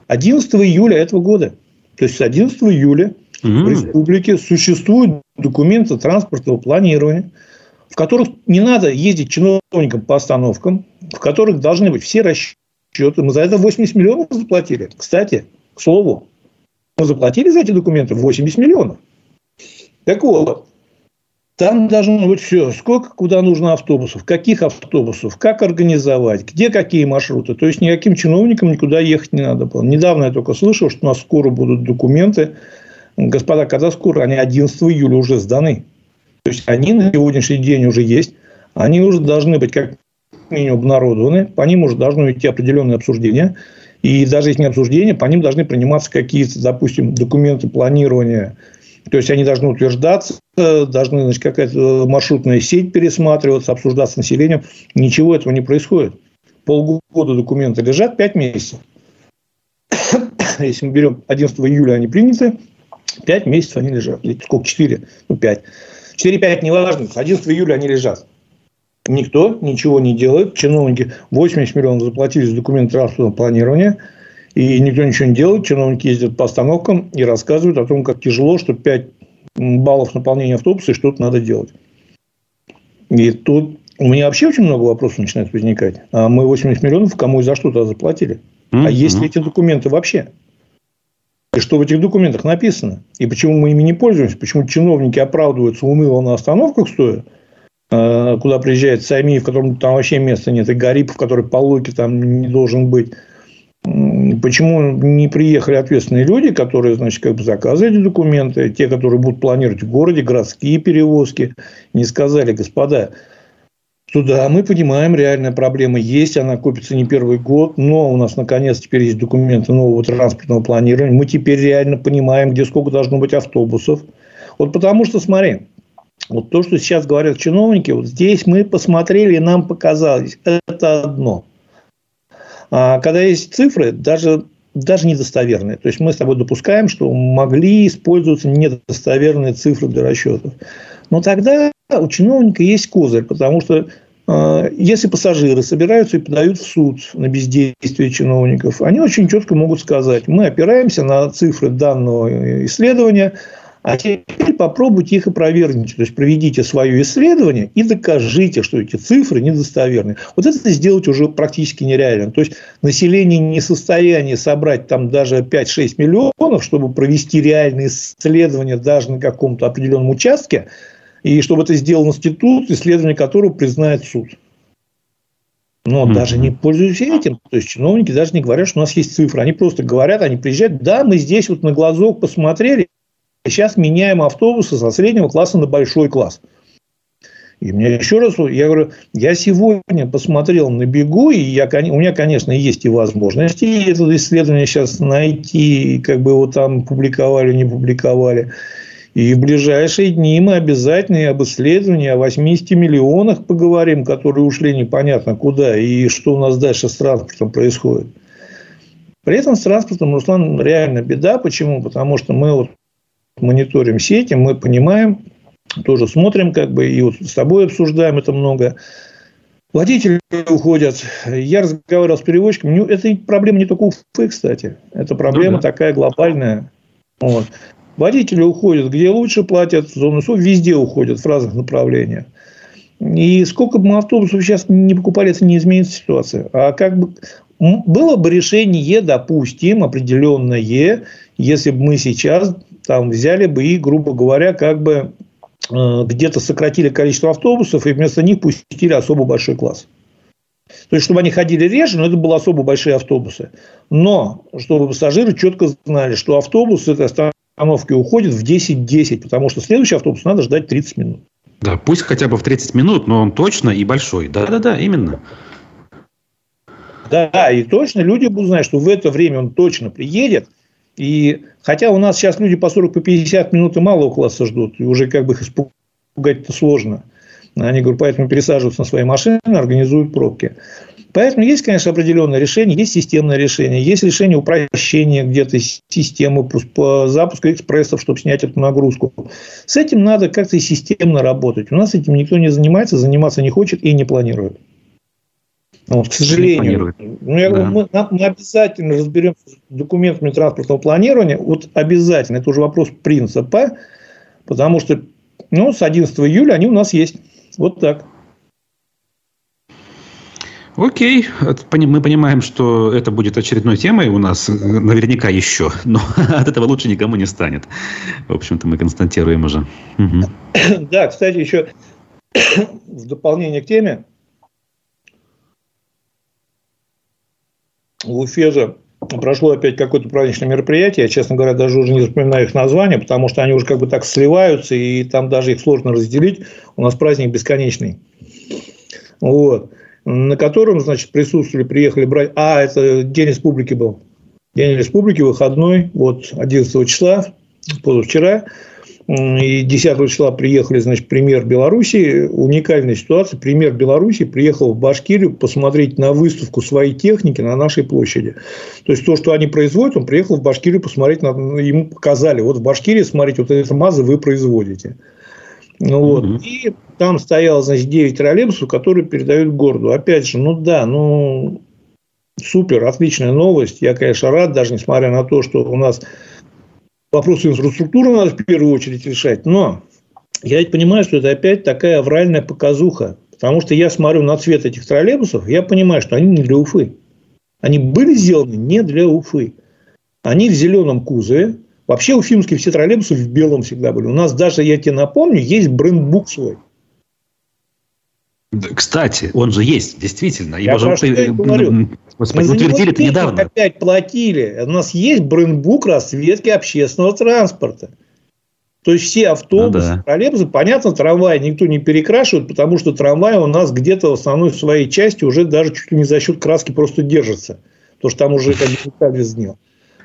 11 июля этого года. То есть, с 11 июля в республике существуют документы транспортного планирования, в которых не надо ездить чиновникам по остановкам, в которых должны быть все расчеты, счет. Мы за это 80 миллионов заплатили. Кстати, к слову, мы заплатили за эти документы 80 миллионов. Так вот, там должно быть все. Сколько, куда нужно автобусов, каких автобусов, как организовать, где какие маршруты. То есть, никаким чиновникам никуда ехать не надо было. Недавно я только слышал, что у нас скоро будут документы. Господа, когда скоро? Они 11 июля уже сданы. То есть, они на сегодняшний день уже есть. Они уже должны быть как минимум обнародованы. По ним уже должно идти определенное обсуждение. И даже если не обсуждение, по ним должны приниматься какие-то, допустим, документы планирования то есть они должны утверждаться, должны значит, какая-то маршрутная сеть пересматриваться, обсуждаться с населением. Ничего этого не происходит. Полгода документы лежат, пять месяцев. Если мы берем 11 июля они приняты, пять месяцев они лежат. Сколько? Четыре? Ну, пять. Четыре-пять, неважно. 11 июля они лежат. Никто ничего не делает. Чиновники 80 миллионов заплатили за документы транспортного планирования – и никто ничего не делает. Чиновники ездят по остановкам и рассказывают о том, как тяжело, что 5 баллов наполнения автобуса и что-то надо делать. И тут у меня вообще очень много вопросов начинает возникать. А мы 80 миллионов кому и за что-то заплатили? Mm-hmm. А есть ли эти документы вообще? И что в этих документах написано? И почему мы ими не пользуемся? Почему чиновники оправдываются уныло на остановках стоя, а, куда приезжает Сами, в котором там вообще места нет, и Гарипов, который по логике там не должен быть. Почему не приехали ответственные люди, которые, значит, как бы заказывали документы, те, которые будут планировать в городе городские перевозки, не сказали, господа, что да, мы понимаем, реальная проблема есть, она копится не первый год, но у нас наконец теперь есть документы нового транспортного планирования, мы теперь реально понимаем, где сколько должно быть автобусов. Вот потому что, смотри, вот то, что сейчас говорят чиновники, вот здесь мы посмотрели и нам показалось, это одно – а когда есть цифры, даже, даже недостоверные. То есть мы с тобой допускаем, что могли использоваться недостоверные цифры для расчетов. Но тогда у чиновника есть козырь, потому что если пассажиры собираются и подают в суд на бездействие чиновников, они очень четко могут сказать, мы опираемся на цифры данного исследования, а теперь попробуйте их опровергнуть. То есть, проведите свое исследование и докажите, что эти цифры недостоверны. Вот это сделать уже практически нереально. То есть, население не в состоянии собрать там даже 5-6 миллионов, чтобы провести реальные исследования даже на каком-то определенном участке, и чтобы это сделал институт, исследование которого признает суд. Но mm-hmm. даже не пользуясь этим, то есть чиновники даже не говорят, что у нас есть цифры. Они просто говорят, они приезжают, да, мы здесь вот на глазок посмотрели, сейчас меняем автобусы со среднего класса на большой класс. И мне еще раз, я говорю, я сегодня посмотрел на бегу, и я, у меня, конечно, есть и возможности это исследование сейчас найти, как бы его там публиковали, не публиковали. И в ближайшие дни мы обязательно об исследовании о 80 миллионах поговорим, которые ушли непонятно куда, и что у нас дальше с транспортом происходит. При этом с транспортом, Руслан, реально беда. Почему? Потому что мы вот мониторим сети, мы понимаем, тоже смотрим, как бы, и вот с тобой обсуждаем это много. Водители уходят. Я разговаривал с перевозчиком. Ну, это проблема не только Уфы, кстати. Это проблема ну, да. такая глобальная. Вот. Водители уходят, где лучше платят, в зону везде уходят в разных направлениях. И сколько бы мы автобусов сейчас не покупали, это не изменит ситуацию. А как бы было бы решение, допустим, определенное, если бы мы сейчас там взяли бы и, грубо говоря, как бы э, где-то сократили количество автобусов и вместо них пустили особо большой класс. То есть, чтобы они ходили реже, но это были особо большие автобусы. Но, чтобы пассажиры четко знали, что автобус с этой остановки уходит в 10-10, потому что следующий автобус надо ждать 30 минут. Да, пусть хотя бы в 30 минут, но он точно и большой. Да-да-да, именно. Да, и точно люди будут знать, что в это время он точно приедет – и хотя у нас сейчас люди по 40 по 50 минут и малого класса ждут, и уже как бы их испугать-то сложно. Они, говорят, поэтому пересаживаются на свои машины, организуют пробки. Поэтому есть, конечно, определенное решение, есть системное решение, есть решение упрощения где-то системы по запуску экспрессов, чтобы снять эту нагрузку. С этим надо как-то системно работать. У нас этим никто не занимается, заниматься не хочет и не планирует. Вот, к сожалению. Ну, я да. мы, мы обязательно разберемся с документами транспортного планирования. Вот обязательно. Это уже вопрос принципа. Потому что ну, с 11 июля они у нас есть. Вот так. Окей, мы понимаем, что это будет очередной темой у нас, наверняка еще, но от этого лучше никому не станет. В общем-то, мы констатируем уже. Угу. Да, кстати, еще в дополнение к теме, в Уфе же прошло опять какое-то праздничное мероприятие. Я, честно говоря, даже уже не вспоминаю их название, потому что они уже как бы так сливаются, и там даже их сложно разделить. У нас праздник бесконечный. Вот. На котором, значит, присутствовали, приехали брать... А, это День республики был. День республики, выходной, вот 11 числа, позавчера. И 10 числа приехали, значит, премьер Беларуси. Уникальная ситуация. Премьер Беларуси приехал в Башкирию посмотреть на выставку своей техники на нашей площади. То есть, то, что они производят, он приехал в Башкирию посмотреть, на, ему показали. Вот в Башкирии, смотрите, вот эта маза вы производите. Ну, вот. mm И там стояло, значит, 9 троллейбусов, которые передают городу. Опять же, ну да, ну супер, отличная новость. Я, конечно, рад, даже несмотря на то, что у нас вопросы инфраструктуры надо в первую очередь решать. Но я ведь понимаю, что это опять такая авральная показуха. Потому что я смотрю на цвет этих троллейбусов, я понимаю, что они не для Уфы. Они были сделаны не для Уфы. Они в зеленом кузове. Вообще уфимские все троллейбусы в белом всегда были. У нас даже, я тебе напомню, есть брендбук свой. Кстати, он же есть, действительно. Я Его же говорю. Господи, утвердили-то недавно. Опять платили. У нас есть брендбук расцветки общественного транспорта. То есть все автобусы, ну, да. троллейбусы, понятно, трамваи никто не перекрашивает, потому что трамвай у нас где-то в основной своей части уже даже чуть ли не за счет краски просто держится. Потому что там уже как бы сделал.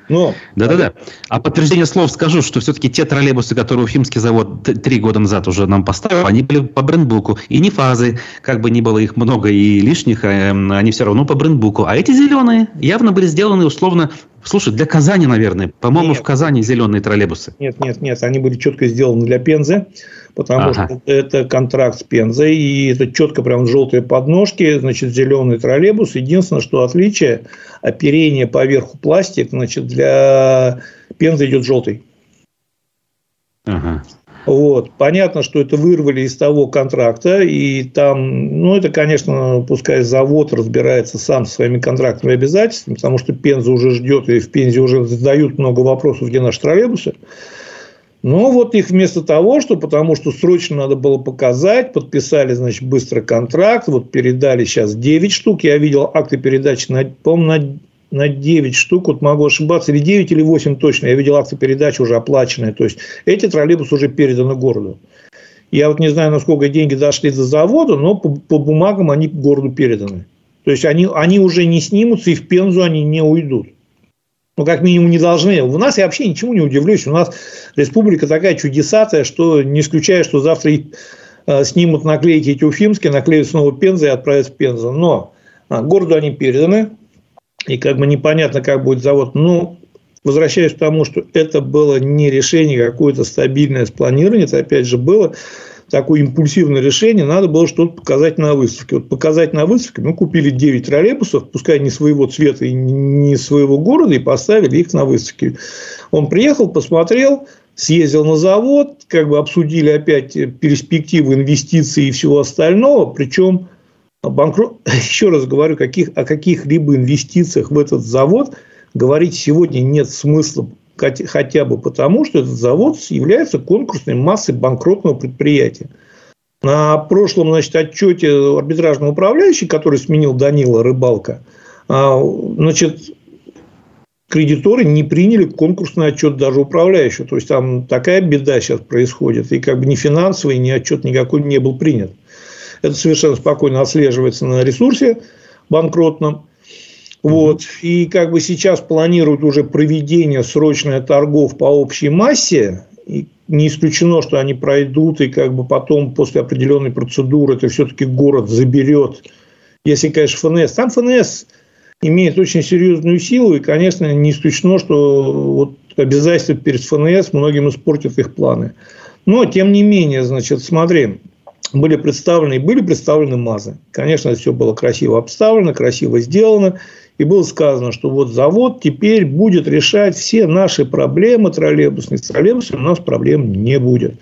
Но... Да-да-да. А подтверждение слов скажу, что все-таки те троллейбусы, которые Уфимский завод три года назад уже нам поставил, они были по брендбуку. И не фазы, как бы ни было их много и лишних, а, они все равно по брендбуку. А эти зеленые явно были сделаны условно Слушай, для Казани, наверное. По-моему, в Казани зеленые троллейбусы. Нет, нет, нет. Они были четко сделаны для Пензы, потому ага. что это контракт с Пензой, и это четко прям желтые подножки, значит, зеленый троллейбус. Единственное, что отличие, оперение поверху пластик, значит, для Пензы идет желтый. Ага. Вот. Понятно, что это вырвали из того контракта, и там, ну, это, конечно, пускай завод разбирается сам со своими контрактными обязательствами, потому что Пенза уже ждет, и в Пензе уже задают много вопросов, где наши троллейбусы. Но вот их вместо того, что потому что срочно надо было показать, подписали, значит, быстро контракт, вот передали сейчас 9 штук. Я видел акты передачи, на, по-моему, на 9 штук, вот могу ошибаться, или 9, или 8 точно. Я видел акции передачи уже оплаченные. То есть, эти троллейбусы уже переданы городу. Я вот не знаю, насколько деньги дошли до завода, но по, по бумагам они городу переданы. То есть, они, они уже не снимутся, и в Пензу они не уйдут. Ну, как минимум, не должны. У нас я вообще ничему не удивлюсь. У нас республика такая чудесатая, что не исключаю, что завтра э, снимут наклейки эти уфимские, наклеят снова Пензы и отправят в Пензу. Но а, городу они переданы и как бы непонятно, как будет завод. Ну, возвращаюсь к тому, что это было не решение, а какое-то стабильное спланирование, это опять же было такое импульсивное решение, надо было что-то показать на выставке. Вот показать на выставке, мы купили 9 троллейбусов, пускай не своего цвета и не своего города, и поставили их на выставке. Он приехал, посмотрел, съездил на завод, как бы обсудили опять перспективы инвестиций и всего остального, причем банкрот, еще раз говорю, каких, о каких-либо инвестициях в этот завод говорить сегодня нет смысла хотя бы потому, что этот завод является конкурсной массой банкротного предприятия. На прошлом значит, отчете арбитражного управляющего, который сменил Данила Рыбалка, значит, кредиторы не приняли конкурсный отчет даже управляющего. То есть, там такая беда сейчас происходит. И как бы ни финансовый, ни отчет никакой не был принят. Это совершенно спокойно отслеживается на ресурсе банкротном. Вот. И как бы сейчас планируют уже проведение срочных торгов по общей массе. И не исключено, что они пройдут, и как бы потом после определенной процедуры это все-таки город заберет. Если, конечно, ФНС. Там ФНС имеет очень серьезную силу, и, конечно, не исключено, что вот обязательства перед ФНС многим испортят их планы. Но, тем не менее, значит, смотри, были представлены, и были представлены МАЗы. Конечно, все было красиво обставлено, красиво сделано. И было сказано, что вот завод теперь будет решать все наши проблемы троллейбусные. С троллейбусами у нас проблем не будет.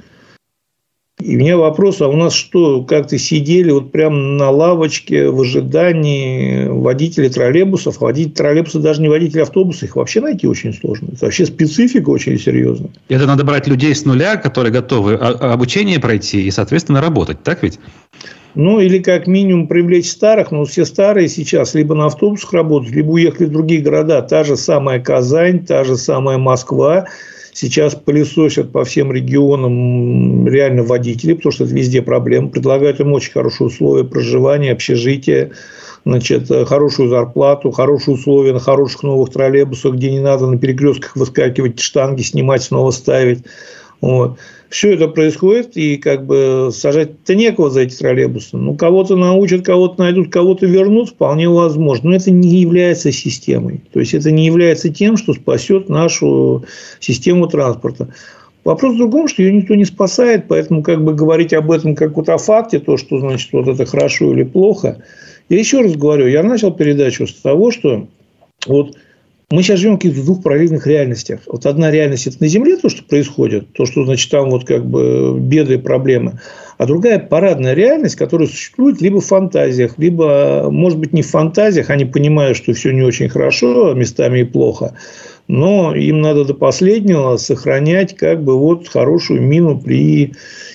И у меня вопрос, а у нас что, как-то сидели вот прямо на лавочке в ожидании водителей троллейбусов, водитель троллейбуса даже не водитель автобуса, их вообще найти очень сложно. Это вообще специфика очень серьезная. Это надо брать людей с нуля, которые готовы обучение пройти и, соответственно, работать, так ведь? Ну, или как минимум привлечь старых, но все старые сейчас либо на автобусах работают, либо уехали в другие города. Та же самая Казань, та же самая Москва – Сейчас пылесосят по всем регионам реально водители, потому что это везде проблема. Предлагают им очень хорошие условия проживания, общежития, значит, хорошую зарплату, хорошие условия на хороших новых троллейбусах, где не надо на перекрестках выскакивать, штанги снимать, снова ставить. Вот. Все это происходит, и как бы сажать-то некого за эти троллейбусы. Ну, кого-то научат, кого-то найдут, кого-то вернут, вполне возможно. Но это не является системой. То есть, это не является тем, что спасет нашу систему транспорта. Вопрос в другом, что ее никто не спасает, поэтому как бы говорить об этом как вот о факте, то, что значит вот это хорошо или плохо. Я еще раз говорю, я начал передачу с того, что вот мы сейчас живем в двух параллельных реальностях. Вот одна реальность – это на Земле то, что происходит, то, что, значит, там вот как бы беды и проблемы. А другая парадная реальность, которая существует либо в фантазиях, либо, может быть, не в фантазиях, они понимают, что все не очень хорошо, местами и плохо, но им надо до последнего сохранять как бы вот хорошую мину при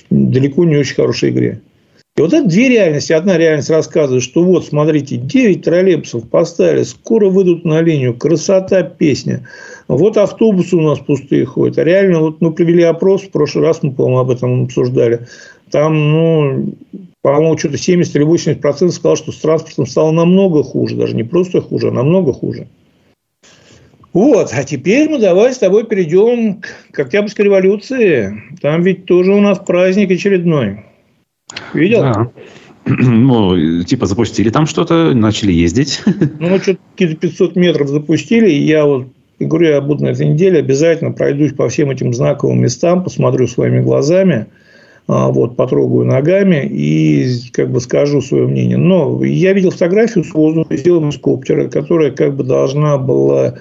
далеко не очень хорошей игре. И вот это две реальности. Одна реальность рассказывает, что вот, смотрите, 9 троллейбусов поставили, скоро выйдут на линию, красота, песня. Вот автобусы у нас пустые ходят. А реально, вот мы провели опрос, в прошлый раз мы, по-моему, об этом обсуждали. Там, ну, по-моему, что-то 70 или 80 процентов сказал, что с транспортом стало намного хуже. Даже не просто хуже, а намного хуже. Вот, а теперь мы давай с тобой перейдем к Октябрьской революции. Там ведь тоже у нас праздник очередной. Видел? Да. Ну, типа запустили там что-то, начали ездить. Ну, что-то какие-то 500 метров запустили. И я вот говорю, я буду на этой неделе, обязательно пройдусь по всем этим знаковым местам, посмотрю своими глазами, а, вот, потрогаю ногами и как бы скажу свое мнение. Но я видел фотографию с воздуха, сделанную из коптера, которая как бы должна была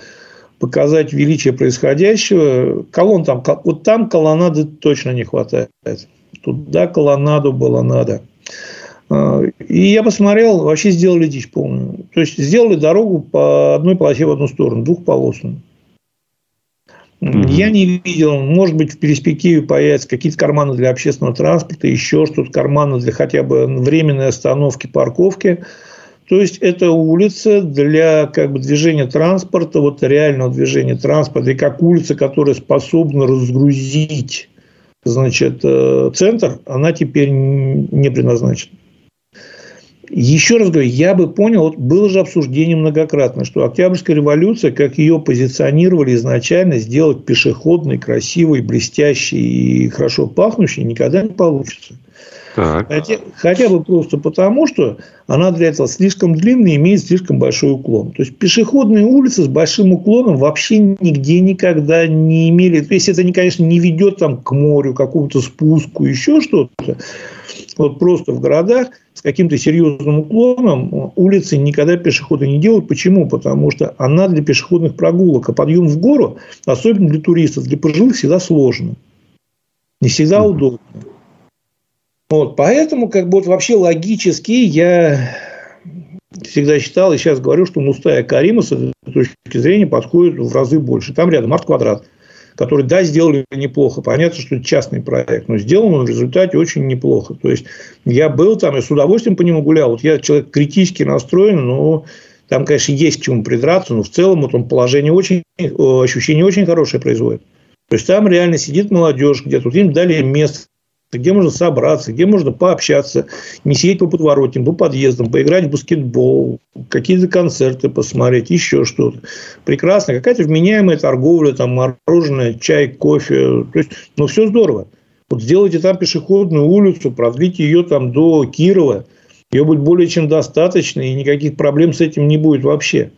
показать величие происходящего. Колонн там, вот там колоннады точно не хватает. Туда колоннаду было надо. А, и я посмотрел, вообще сделали дичь полную. То есть, сделали дорогу по одной полосе в одну сторону, двухполосную. Mm-hmm. Я не видел, может быть, в перспективе появятся какие-то карманы для общественного транспорта, еще что-то, карманы для хотя бы временной остановки, парковки. То есть, это улица для как бы, движения транспорта, вот реального движения транспорта, и как улица, которая способна разгрузить значит, э, центр, она теперь не предназначена. Еще раз говорю, я бы понял, вот было же обсуждение многократно, что Октябрьская революция, как ее позиционировали изначально, сделать пешеходной, красивой, блестящей и хорошо пахнущей, никогда не получится. Хотя, хотя бы просто потому, что она для этого слишком длинная и имеет слишком большой уклон. То есть пешеходные улицы с большим уклоном вообще нигде никогда не имели. То есть это, конечно, не ведет там к морю, к какому-то спуску, еще что-то. Вот просто в городах с каким-то серьезным уклоном улицы никогда пешеходы не делают. Почему? Потому что она для пешеходных прогулок. А подъем в гору, особенно для туристов, для пожилых, всегда сложно. Не всегда удобно. Вот, поэтому, как бы вот вообще логически я всегда считал и сейчас говорю, что Мустая Карима с этой точки зрения подходит в разы больше. Там рядом арт-квадрат, который, да, сделали неплохо. Понятно, что это частный проект, но сделан он в результате очень неплохо. То есть, я был там и с удовольствием по нему гулял. Вот я человек критически настроен, но там, конечно, есть к чему придраться, но в целом вот он положение очень, ощущение очень хорошее производит. То есть, там реально сидит молодежь где-то, вот им дали место где можно собраться, где можно пообщаться, не сидеть по подворотням, по подъездам, поиграть в баскетбол, какие-то концерты посмотреть, еще что-то. Прекрасно. Какая-то вменяемая торговля, там, мороженое, чай, кофе. То есть, ну, все здорово. Вот сделайте там пешеходную улицу, продлите ее там до Кирова. Ее будет более чем достаточно, и никаких проблем с этим не будет вообще.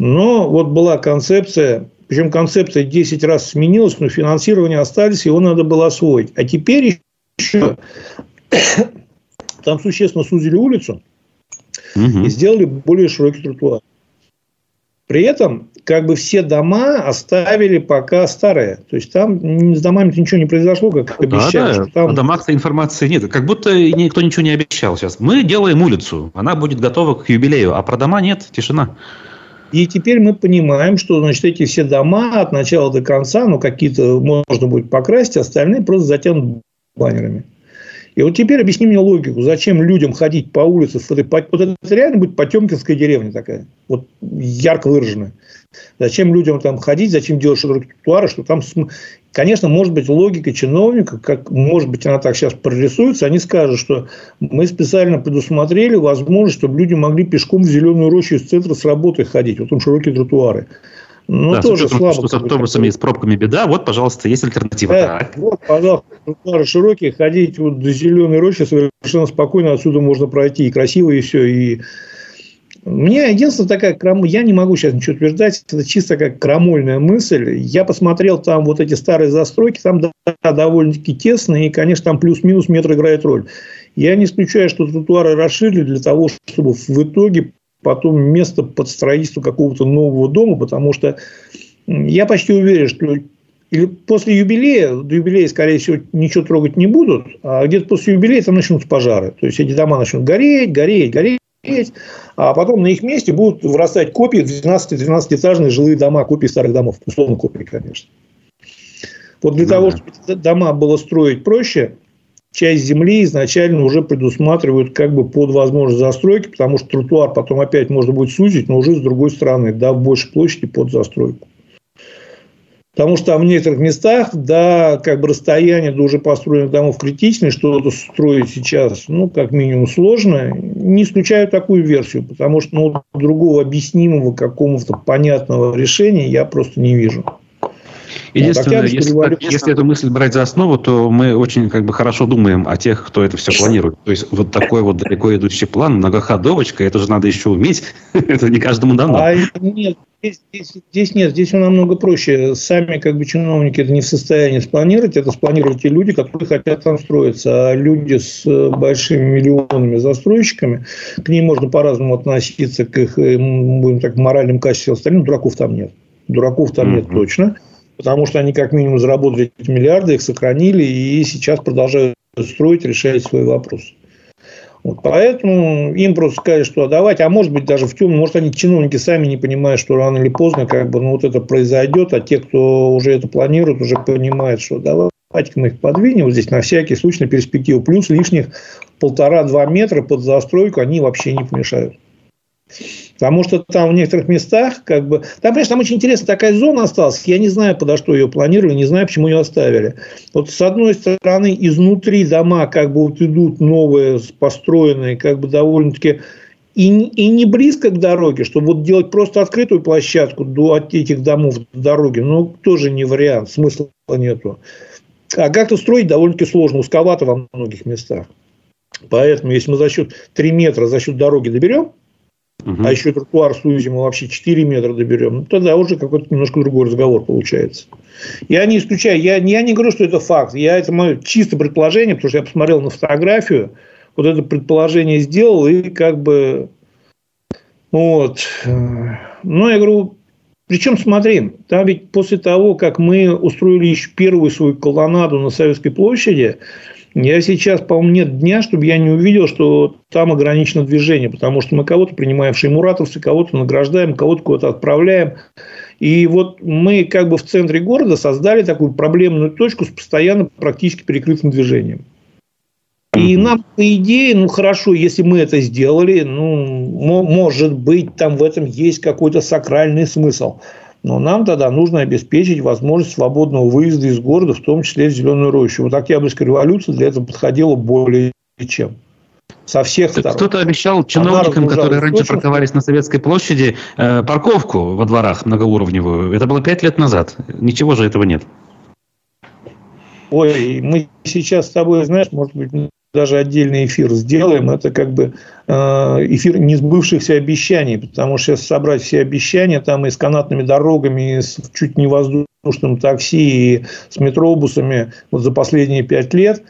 Но вот была концепция причем концепция 10 раз сменилась, но финансирование остались, его надо было освоить. А теперь еще там существенно сузили улицу угу. и сделали более широкий тротуар. При этом как бы все дома оставили пока старые. То есть там с домами ничего не произошло, как обещали. Да, да. Там... О домах-то информации нет. Как будто никто ничего не обещал сейчас. Мы делаем улицу, она будет готова к юбилею, а про дома нет, тишина. И теперь мы понимаем, что значит, эти все дома от начала до конца, ну, какие-то можно будет покрасить, остальные просто затянут баннерами. И вот теперь объясни мне логику, зачем людям ходить по улице, вот это реально будет Потемкинская деревня такая, вот ярко выраженная. Зачем людям там ходить, зачем делать широкие тротуары, что там, конечно, может быть логика чиновника, как может быть она так сейчас прорисуется, они скажут, что мы специально предусмотрели возможность, чтобы люди могли пешком в зеленую рощу из центра с работы ходить, вот там широкие тротуары. Ну, да, тоже слабо. Что с автобусами и с пробками беда, вот, пожалуйста, есть альтернатива. Да, так. Вот, пожалуйста, тротуары широкие, ходить вот до зеленой рощи совершенно спокойно отсюда можно пройти, и красиво, и все, и мне единственное такая, я не могу сейчас ничего утверждать, это чисто как крамольная мысль. Я посмотрел там вот эти старые застройки, там да, довольно-таки тесно, и, конечно, там плюс-минус метр играет роль. Я не исключаю, что тротуары расширили для того, чтобы в итоге потом место под строительство какого-то нового дома, потому что я почти уверен, что или после юбилея, до юбилея, скорее всего, ничего трогать не будут, а где-то после юбилея там начнутся пожары. То есть, эти дома начнут гореть, гореть, гореть а потом на их месте будут вырастать копии 12-13-этажные жилые дома, копии старых домов, условно копии, конечно. Вот для да. того, чтобы дома было строить проще, часть земли изначально уже предусматривают как бы под возможность застройки, потому что тротуар потом опять можно будет сузить, но уже с другой стороны, дав больше площади под застройку. Потому что в некоторых местах, да, как бы расстояние до уже построенных домов критичное, что-то строить сейчас, ну, как минимум, сложно. Не исключаю такую версию, потому что ну, другого объяснимого какого-то понятного решения я просто не вижу. Единственное, если, так, если эту мысль брать за основу, то мы очень как бы хорошо думаем о тех, кто это все планирует. То есть вот такой вот далеко идущий план, многоходовочка, это же надо еще уметь. это не каждому дано. А нет, здесь, здесь, здесь нет, здесь все намного проще. Сами как бы чиновники это не в состоянии спланировать, это спланируют те люди, которые хотят там строиться. А люди с большими миллионами застройщиками, к ним можно по-разному относиться, к их, э, будем так, моральным качествам остальным, дураков там нет. Дураков там mm-hmm. нет точно потому что они как минимум заработали эти миллиарды, их сохранили и сейчас продолжают строить, решать свой вопрос. Вот, поэтому им просто сказали, что давать, а может быть даже в темном, может они чиновники сами не понимают, что рано или поздно как бы, ну, вот это произойдет, а те, кто уже это планирует, уже понимают, что давайте мы их подвинем вот здесь на всякий случай, на перспективу, плюс лишних полтора-два метра под застройку они вообще не помешают. Потому что там в некоторых местах, как бы, там, конечно, там очень интересная такая зона осталась. Я не знаю, подо что ее планировали, не знаю, почему ее оставили. Вот с одной стороны, изнутри дома как бы вот идут новые, построенные, как бы довольно-таки и, и не близко к дороге, чтобы вот делать просто открытую площадку до от этих домов до дороги, ну, тоже не вариант, смысла нету. А как-то строить довольно-таки сложно, узковато во многих местах. Поэтому, если мы за счет 3 метра за счет дороги доберем, угу. а еще тротуар сузим, мы вообще 4 метра доберем, ну, тогда уже какой-то немножко другой разговор получается. Я не исключаю, я, я не говорю, что это факт, я, это мое чисто предположение, потому что я посмотрел на фотографию, вот это предположение сделал, и как бы, вот, ну, я говорю, причем, смотри, там ведь после того, как мы устроили еще первую свою колоннаду на Советской площади, я сейчас, по-моему, нет дня, чтобы я не увидел, что там ограничено движение, потому что мы кого-то принимаем в шеймуратовцы, кого-то награждаем, кого-то куда-то отправляем. И вот мы как бы в центре города создали такую проблемную точку с постоянно практически перекрытым движением. И нам, по идее, ну хорошо, если мы это сделали, ну, может быть, там в этом есть какой-то сакральный смысл. Но нам тогда нужно обеспечить возможность свободного выезда из города, в том числе в Зеленую рощу. Вот Октябрьская революция для этого подходила более чем. Со всех сторон. Кто-то обещал чиновникам, которые раньше точно. парковались на Советской площади, э, парковку во дворах многоуровневую. Это было пять лет назад. Ничего же этого нет. Ой, мы сейчас с тобой, знаешь, может быть, даже отдельный эфир сделаем. Это как бы э, эфир несбывшихся обещаний, потому что сейчас собрать все обещания там и с канатными дорогами, и с чуть не воздушным такси, и с метробусами вот за последние пять лет,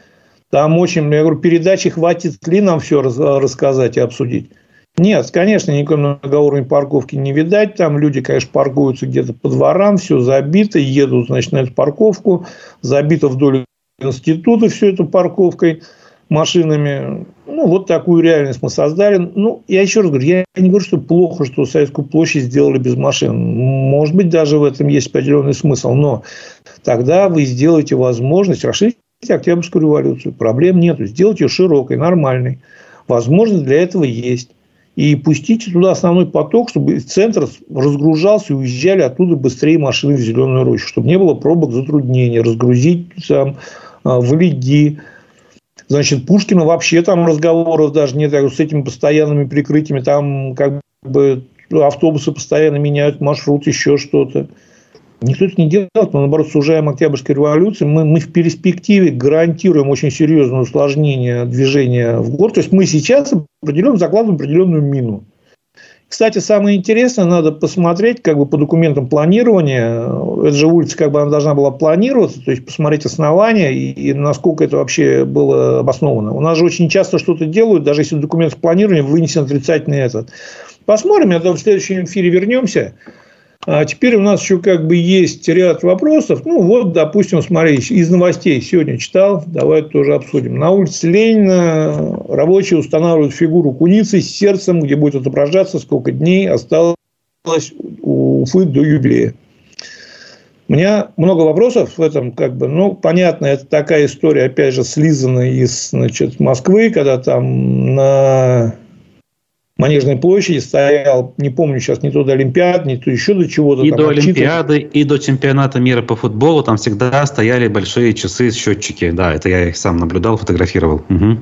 там очень, я говорю, передачи хватит ли нам все рассказать и обсудить. Нет, конечно, никакой многоуровневой парковки не видать. Там люди, конечно, паркуются где-то по дворам, все забито, едут, значит, на эту парковку, забито вдоль института все это парковкой машинами. Ну, вот такую реальность мы создали. Ну, я еще раз говорю, я не говорю, что плохо, что Советскую площадь сделали без машин. Может быть, даже в этом есть определенный смысл. Но тогда вы сделаете возможность расширить Октябрьскую революцию. Проблем нет. Сделайте ее широкой, нормальной. Возможность для этого есть и пустите туда основной поток, чтобы центр разгружался и уезжали оттуда быстрее машины в Зеленую рощу, чтобы не было пробок затруднений, разгрузить там а, в Лиги. Значит, Пушкина вообще там разговоров даже нет с этими постоянными прикрытиями, там как бы автобусы постоянно меняют маршрут, еще что-то. Никто это не делает, мы, наоборот, сужаем Октябрьской революции. Мы, мы в перспективе гарантируем очень серьезное усложнение движения в город. То есть, мы сейчас определенно закладываем определенную мину. Кстати, самое интересное, надо посмотреть как бы по документам планирования. Эта же улица как бы она должна была планироваться, то есть посмотреть основания и, и насколько это вообще было обосновано. У нас же очень часто что-то делают, даже если в документах планирования вынесен отрицательный этот. Посмотрим, я в следующем эфире вернемся. А теперь у нас еще как бы есть ряд вопросов. Ну, вот, допустим, смотри, из новостей сегодня читал, давай тоже обсудим. На улице Ленина рабочие устанавливают фигуру куницы с сердцем, где будет отображаться, сколько дней осталось у Уфы до юбилея. У меня много вопросов в этом, как бы, ну, понятно, это такая история, опять же, слизанная из, значит, Москвы, когда там на Манежной площади стоял, не помню сейчас, не то до Олимпиады, не то еще до чего-то. И там, до Олимпиады, и до чемпионата мира по футболу там всегда стояли большие часы, счетчики. Да, это я их сам наблюдал, фотографировал. Угу.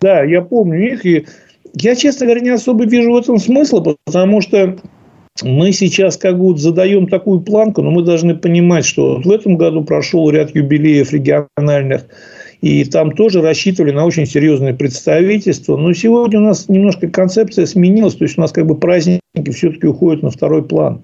Да, я помню их. И я, честно говоря, не особо вижу в этом смысла, потому что мы сейчас как бы задаем такую планку, но мы должны понимать, что в этом году прошел ряд юбилеев региональных и там тоже рассчитывали на очень серьезное представительство. Но сегодня у нас немножко концепция сменилась. То есть, у нас как бы праздники все-таки уходят на второй план.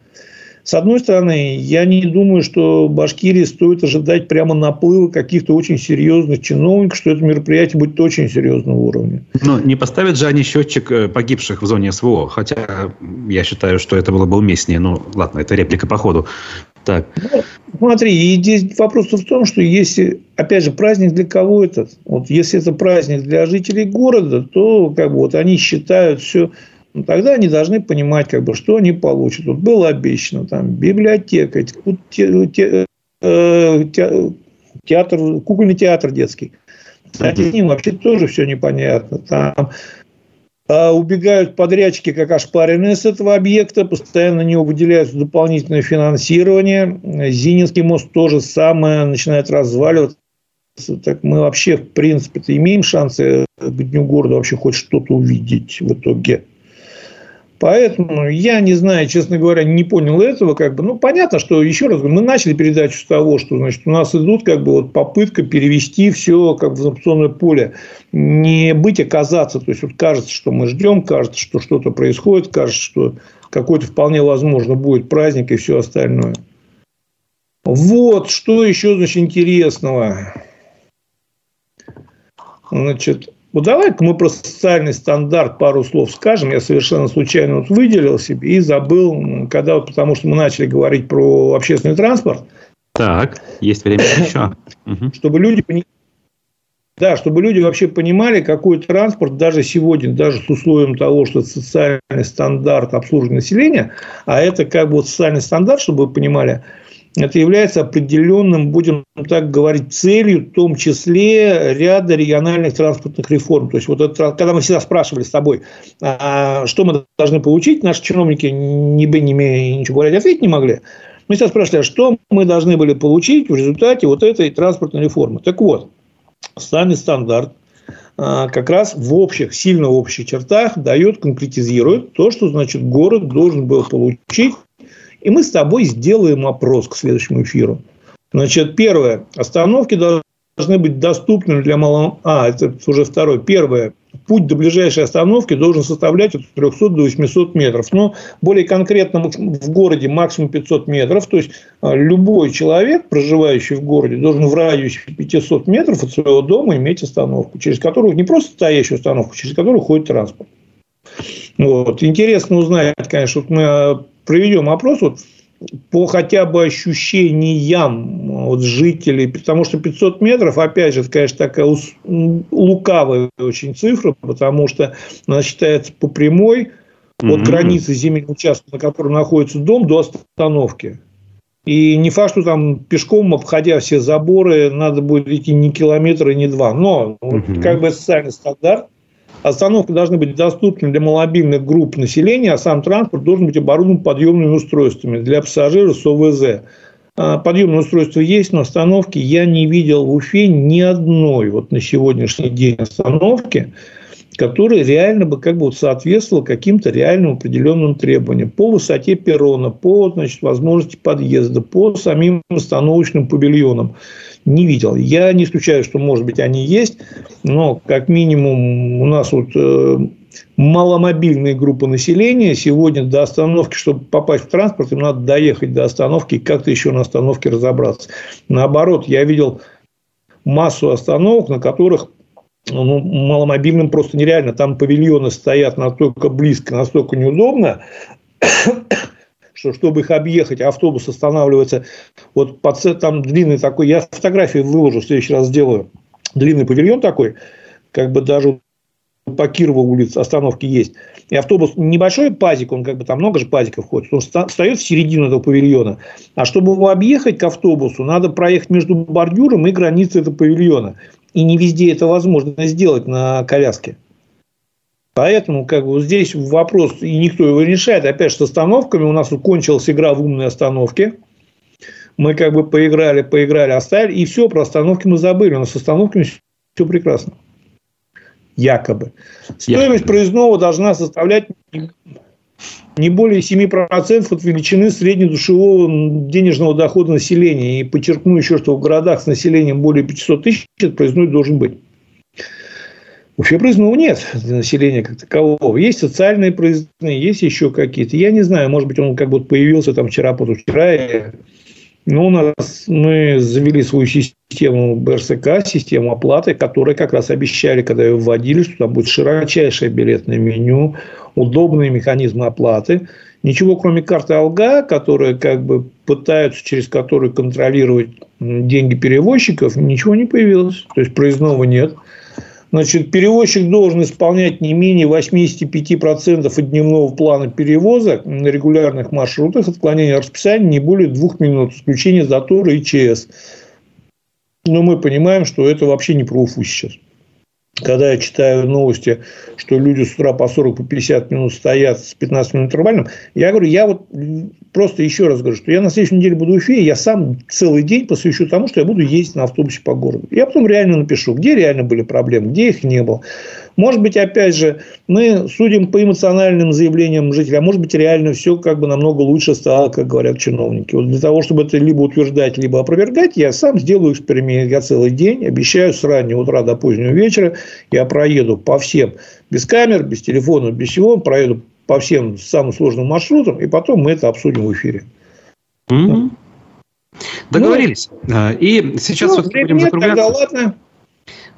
С одной стороны, я не думаю, что Башкирии стоит ожидать прямо наплыва каких-то очень серьезных чиновников, что это мероприятие будет очень серьезного уровня. Но не поставят же они счетчик э, погибших в зоне СВО. Хотя я считаю, что это было бы уместнее. Ну, ладно, это реплика по ходу. Так. Смотри, и здесь вопрос в том, что если, опять же, праздник для кого это? Вот если это праздник для жителей города, то как бы вот они считают все, ну, тогда они должны понимать, как бы, что они получат. Вот было обещано там библиотека, те, те, э, те, театр, кукольный театр детский. Кстати, с ним вообще тоже все непонятно. Там убегают подрядчики, как ошпаренные с этого объекта, постоянно на него выделяется дополнительное финансирование. Зининский мост тоже самое начинает разваливаться. Так мы вообще, в принципе, имеем шансы к Дню города вообще хоть что-то увидеть в итоге. Поэтому я не знаю, честно говоря, не понял этого. Как бы, ну, понятно, что, еще раз, мы начали передачу с того, что значит, у нас идут как бы, вот, попытка перевести все как в информационное поле. Не быть, оказаться. То есть, вот кажется, что мы ждем, кажется, что что-то происходит, кажется, что какой-то вполне возможно будет праздник и все остальное. Вот, что еще, значит, интересного. Значит, вот давай-ка мы про социальный стандарт пару слов скажем. Я совершенно случайно вот выделил себе и забыл, когда, потому что мы начали говорить про общественный транспорт. Так, есть время еще. Чтобы люди да, чтобы люди вообще понимали, какой транспорт даже сегодня, даже с условием того, что это социальный стандарт обслуживания населения, а это как бы вот социальный стандарт, чтобы вы понимали, это является определенным, будем так говорить, целью, в том числе ряда региональных транспортных реформ. То есть, вот это, когда мы всегда спрашивали с тобой, а, что мы должны получить, наши чиновники ни бы, ни имея ничего говорить, ответить не могли. Мы всегда спрашивали, а что мы должны были получить в результате вот этой транспортной реформы. Так вот, социальный стандарт а, как раз в общих, сильно общих чертах дает, конкретизирует то, что, значит, город должен был получить и мы с тобой сделаем опрос к следующему эфиру. Значит, первое. Остановки должны быть доступными для малого... А, это уже второе. Первое. путь до ближайшей остановки должен составлять от 300 до 800 метров. Но более конкретно в городе максимум 500 метров. То есть а, любой человек, проживающий в городе, должен в радиусе 500 метров от своего дома иметь остановку, через которую не просто стоящую остановку, через которую ходит транспорт. Вот. Интересно узнать, конечно, вот мы а, проведем опрос. Вот по хотя бы ощущениям вот, жителей, потому что 500 метров, опять же, это, конечно, такая лукавая очень цифра, потому что она считается по прямой от границы земельного участка, на котором находится дом, до остановки. И не факт, что там пешком, обходя все заборы, надо будет идти не километр и не два. Но угу. как бы социальный стандарт Остановки должны быть доступны для малобильных групп населения, а сам транспорт должен быть оборудован подъемными устройствами для пассажиров с ОВЗ. А, подъемные устройства есть, но остановки я не видел в Уфе ни одной вот на сегодняшний день остановки, которая реально бы как бы вот соответствовала каким-то реальным определенным требованиям по высоте перрона, по значит, возможности подъезда, по самим остановочным павильонам не видел. Я не исключаю, что, может быть, они есть, но, как минимум, у нас вот э, маломобильные группы населения сегодня до остановки, чтобы попасть в транспорт, им надо доехать до остановки и как-то еще на остановке разобраться. Наоборот, я видел массу остановок, на которых ну, маломобильным просто нереально. Там павильоны стоят настолько близко, настолько неудобно, что чтобы их объехать, автобус останавливается вот по там длинный такой, я фотографии выложу, в следующий раз сделаю, длинный павильон такой, как бы даже по Кирову улице остановки есть. И автобус небольшой пазик, он как бы там много же пазиков ходит, он встает в середину этого павильона. А чтобы его объехать к автобусу, надо проехать между бордюром и границей этого павильона. И не везде это возможно сделать на коляске. Поэтому как бы здесь вопрос, и никто его не решает. Опять же, с остановками у нас кончилась игра в умные остановки. Мы как бы поиграли, поиграли, оставили, и все, про остановки мы забыли. Но с остановками все прекрасно. Якобы. Стоимость Якобы. проездного должна составлять не более 7% от величины среднедушевого денежного дохода населения. И подчеркну еще, что в городах с населением более 500 тысяч проездной должен быть. Вообще проездного нет для населения как такового. Есть социальные проездные, есть еще какие-то. Я не знаю, может быть, он как будто появился там вчера, позавчера. Но у нас мы завели свою систему БРСК, систему оплаты, которая как раз обещали, когда ее вводили, что там будет широчайшее билетное меню, удобные механизмы оплаты. Ничего, кроме карты Алга, которая как бы пытаются через которую контролировать деньги перевозчиков, ничего не появилось. То есть проездного нет. Значит, перевозчик должен исполнять не менее 85% от дневного плана перевоза на регулярных маршрутах, отклонение расписания не более двух минут, исключение затора и ЧС. Но мы понимаем, что это вообще не про Уфу сейчас когда я читаю новости, что люди с утра по 40, по 50 минут стоят с 15 минут интервальным, я говорю, я вот просто еще раз говорю, что я на следующей неделе буду в Уфе, я сам целый день посвящу тому, что я буду ездить на автобусе по городу. Я потом реально напишу, где реально были проблемы, где их не было. Может быть, опять же, мы судим по эмоциональным заявлениям жителей, а может быть, реально все как бы намного лучше стало, как говорят чиновники. Вот для того, чтобы это либо утверждать, либо опровергать, я сам сделаю эксперимент. Я целый день, обещаю, с раннего утра до позднего вечера я проеду по всем, без камер, без телефона, без всего, проеду по всем самым сложным маршрутам, и потом мы это обсудим в эфире. Mm-hmm. Договорились. Ну, и сейчас ну, вот будем закругляться. Тогда, ладно.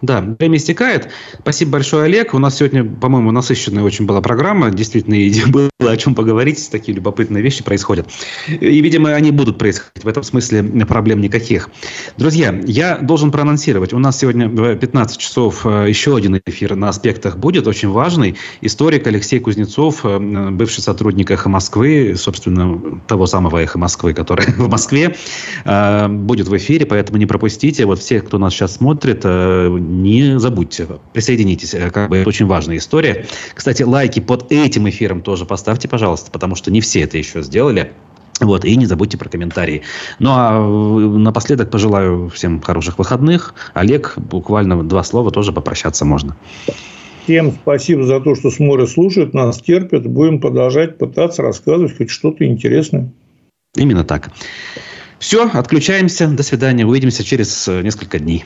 Да, время истекает. Спасибо большое, Олег. У нас сегодня, по-моему, насыщенная очень была программа. Действительно, и было о чем поговорить. Такие любопытные вещи происходят. И, видимо, они будут происходить. В этом смысле проблем никаких. Друзья, я должен проанонсировать. У нас сегодня в 15 часов э, еще один эфир на аспектах будет, очень важный. Историк Алексей Кузнецов, э, бывший сотрудник «Эхо Москвы», собственно, того самого «Эхо Москвы», который в Москве, э, будет в эфире, поэтому не пропустите. Вот все, кто нас сейчас смотрит, не забудьте, присоединитесь, э, как бы это очень важная история. Кстати, лайки под этим эфиром тоже поставьте, пожалуйста, потому что не все это еще сделали. Вот, и не забудьте про комментарии. Ну, а э, напоследок пожелаю всем хороших выходных. Олег, буквально два слова тоже попрощаться можно. Всем спасибо за то, что смотрят, слушают, нас терпят. Будем продолжать пытаться рассказывать хоть что-то интересное. Именно так. Все, отключаемся. До свидания. Увидимся через э, несколько дней.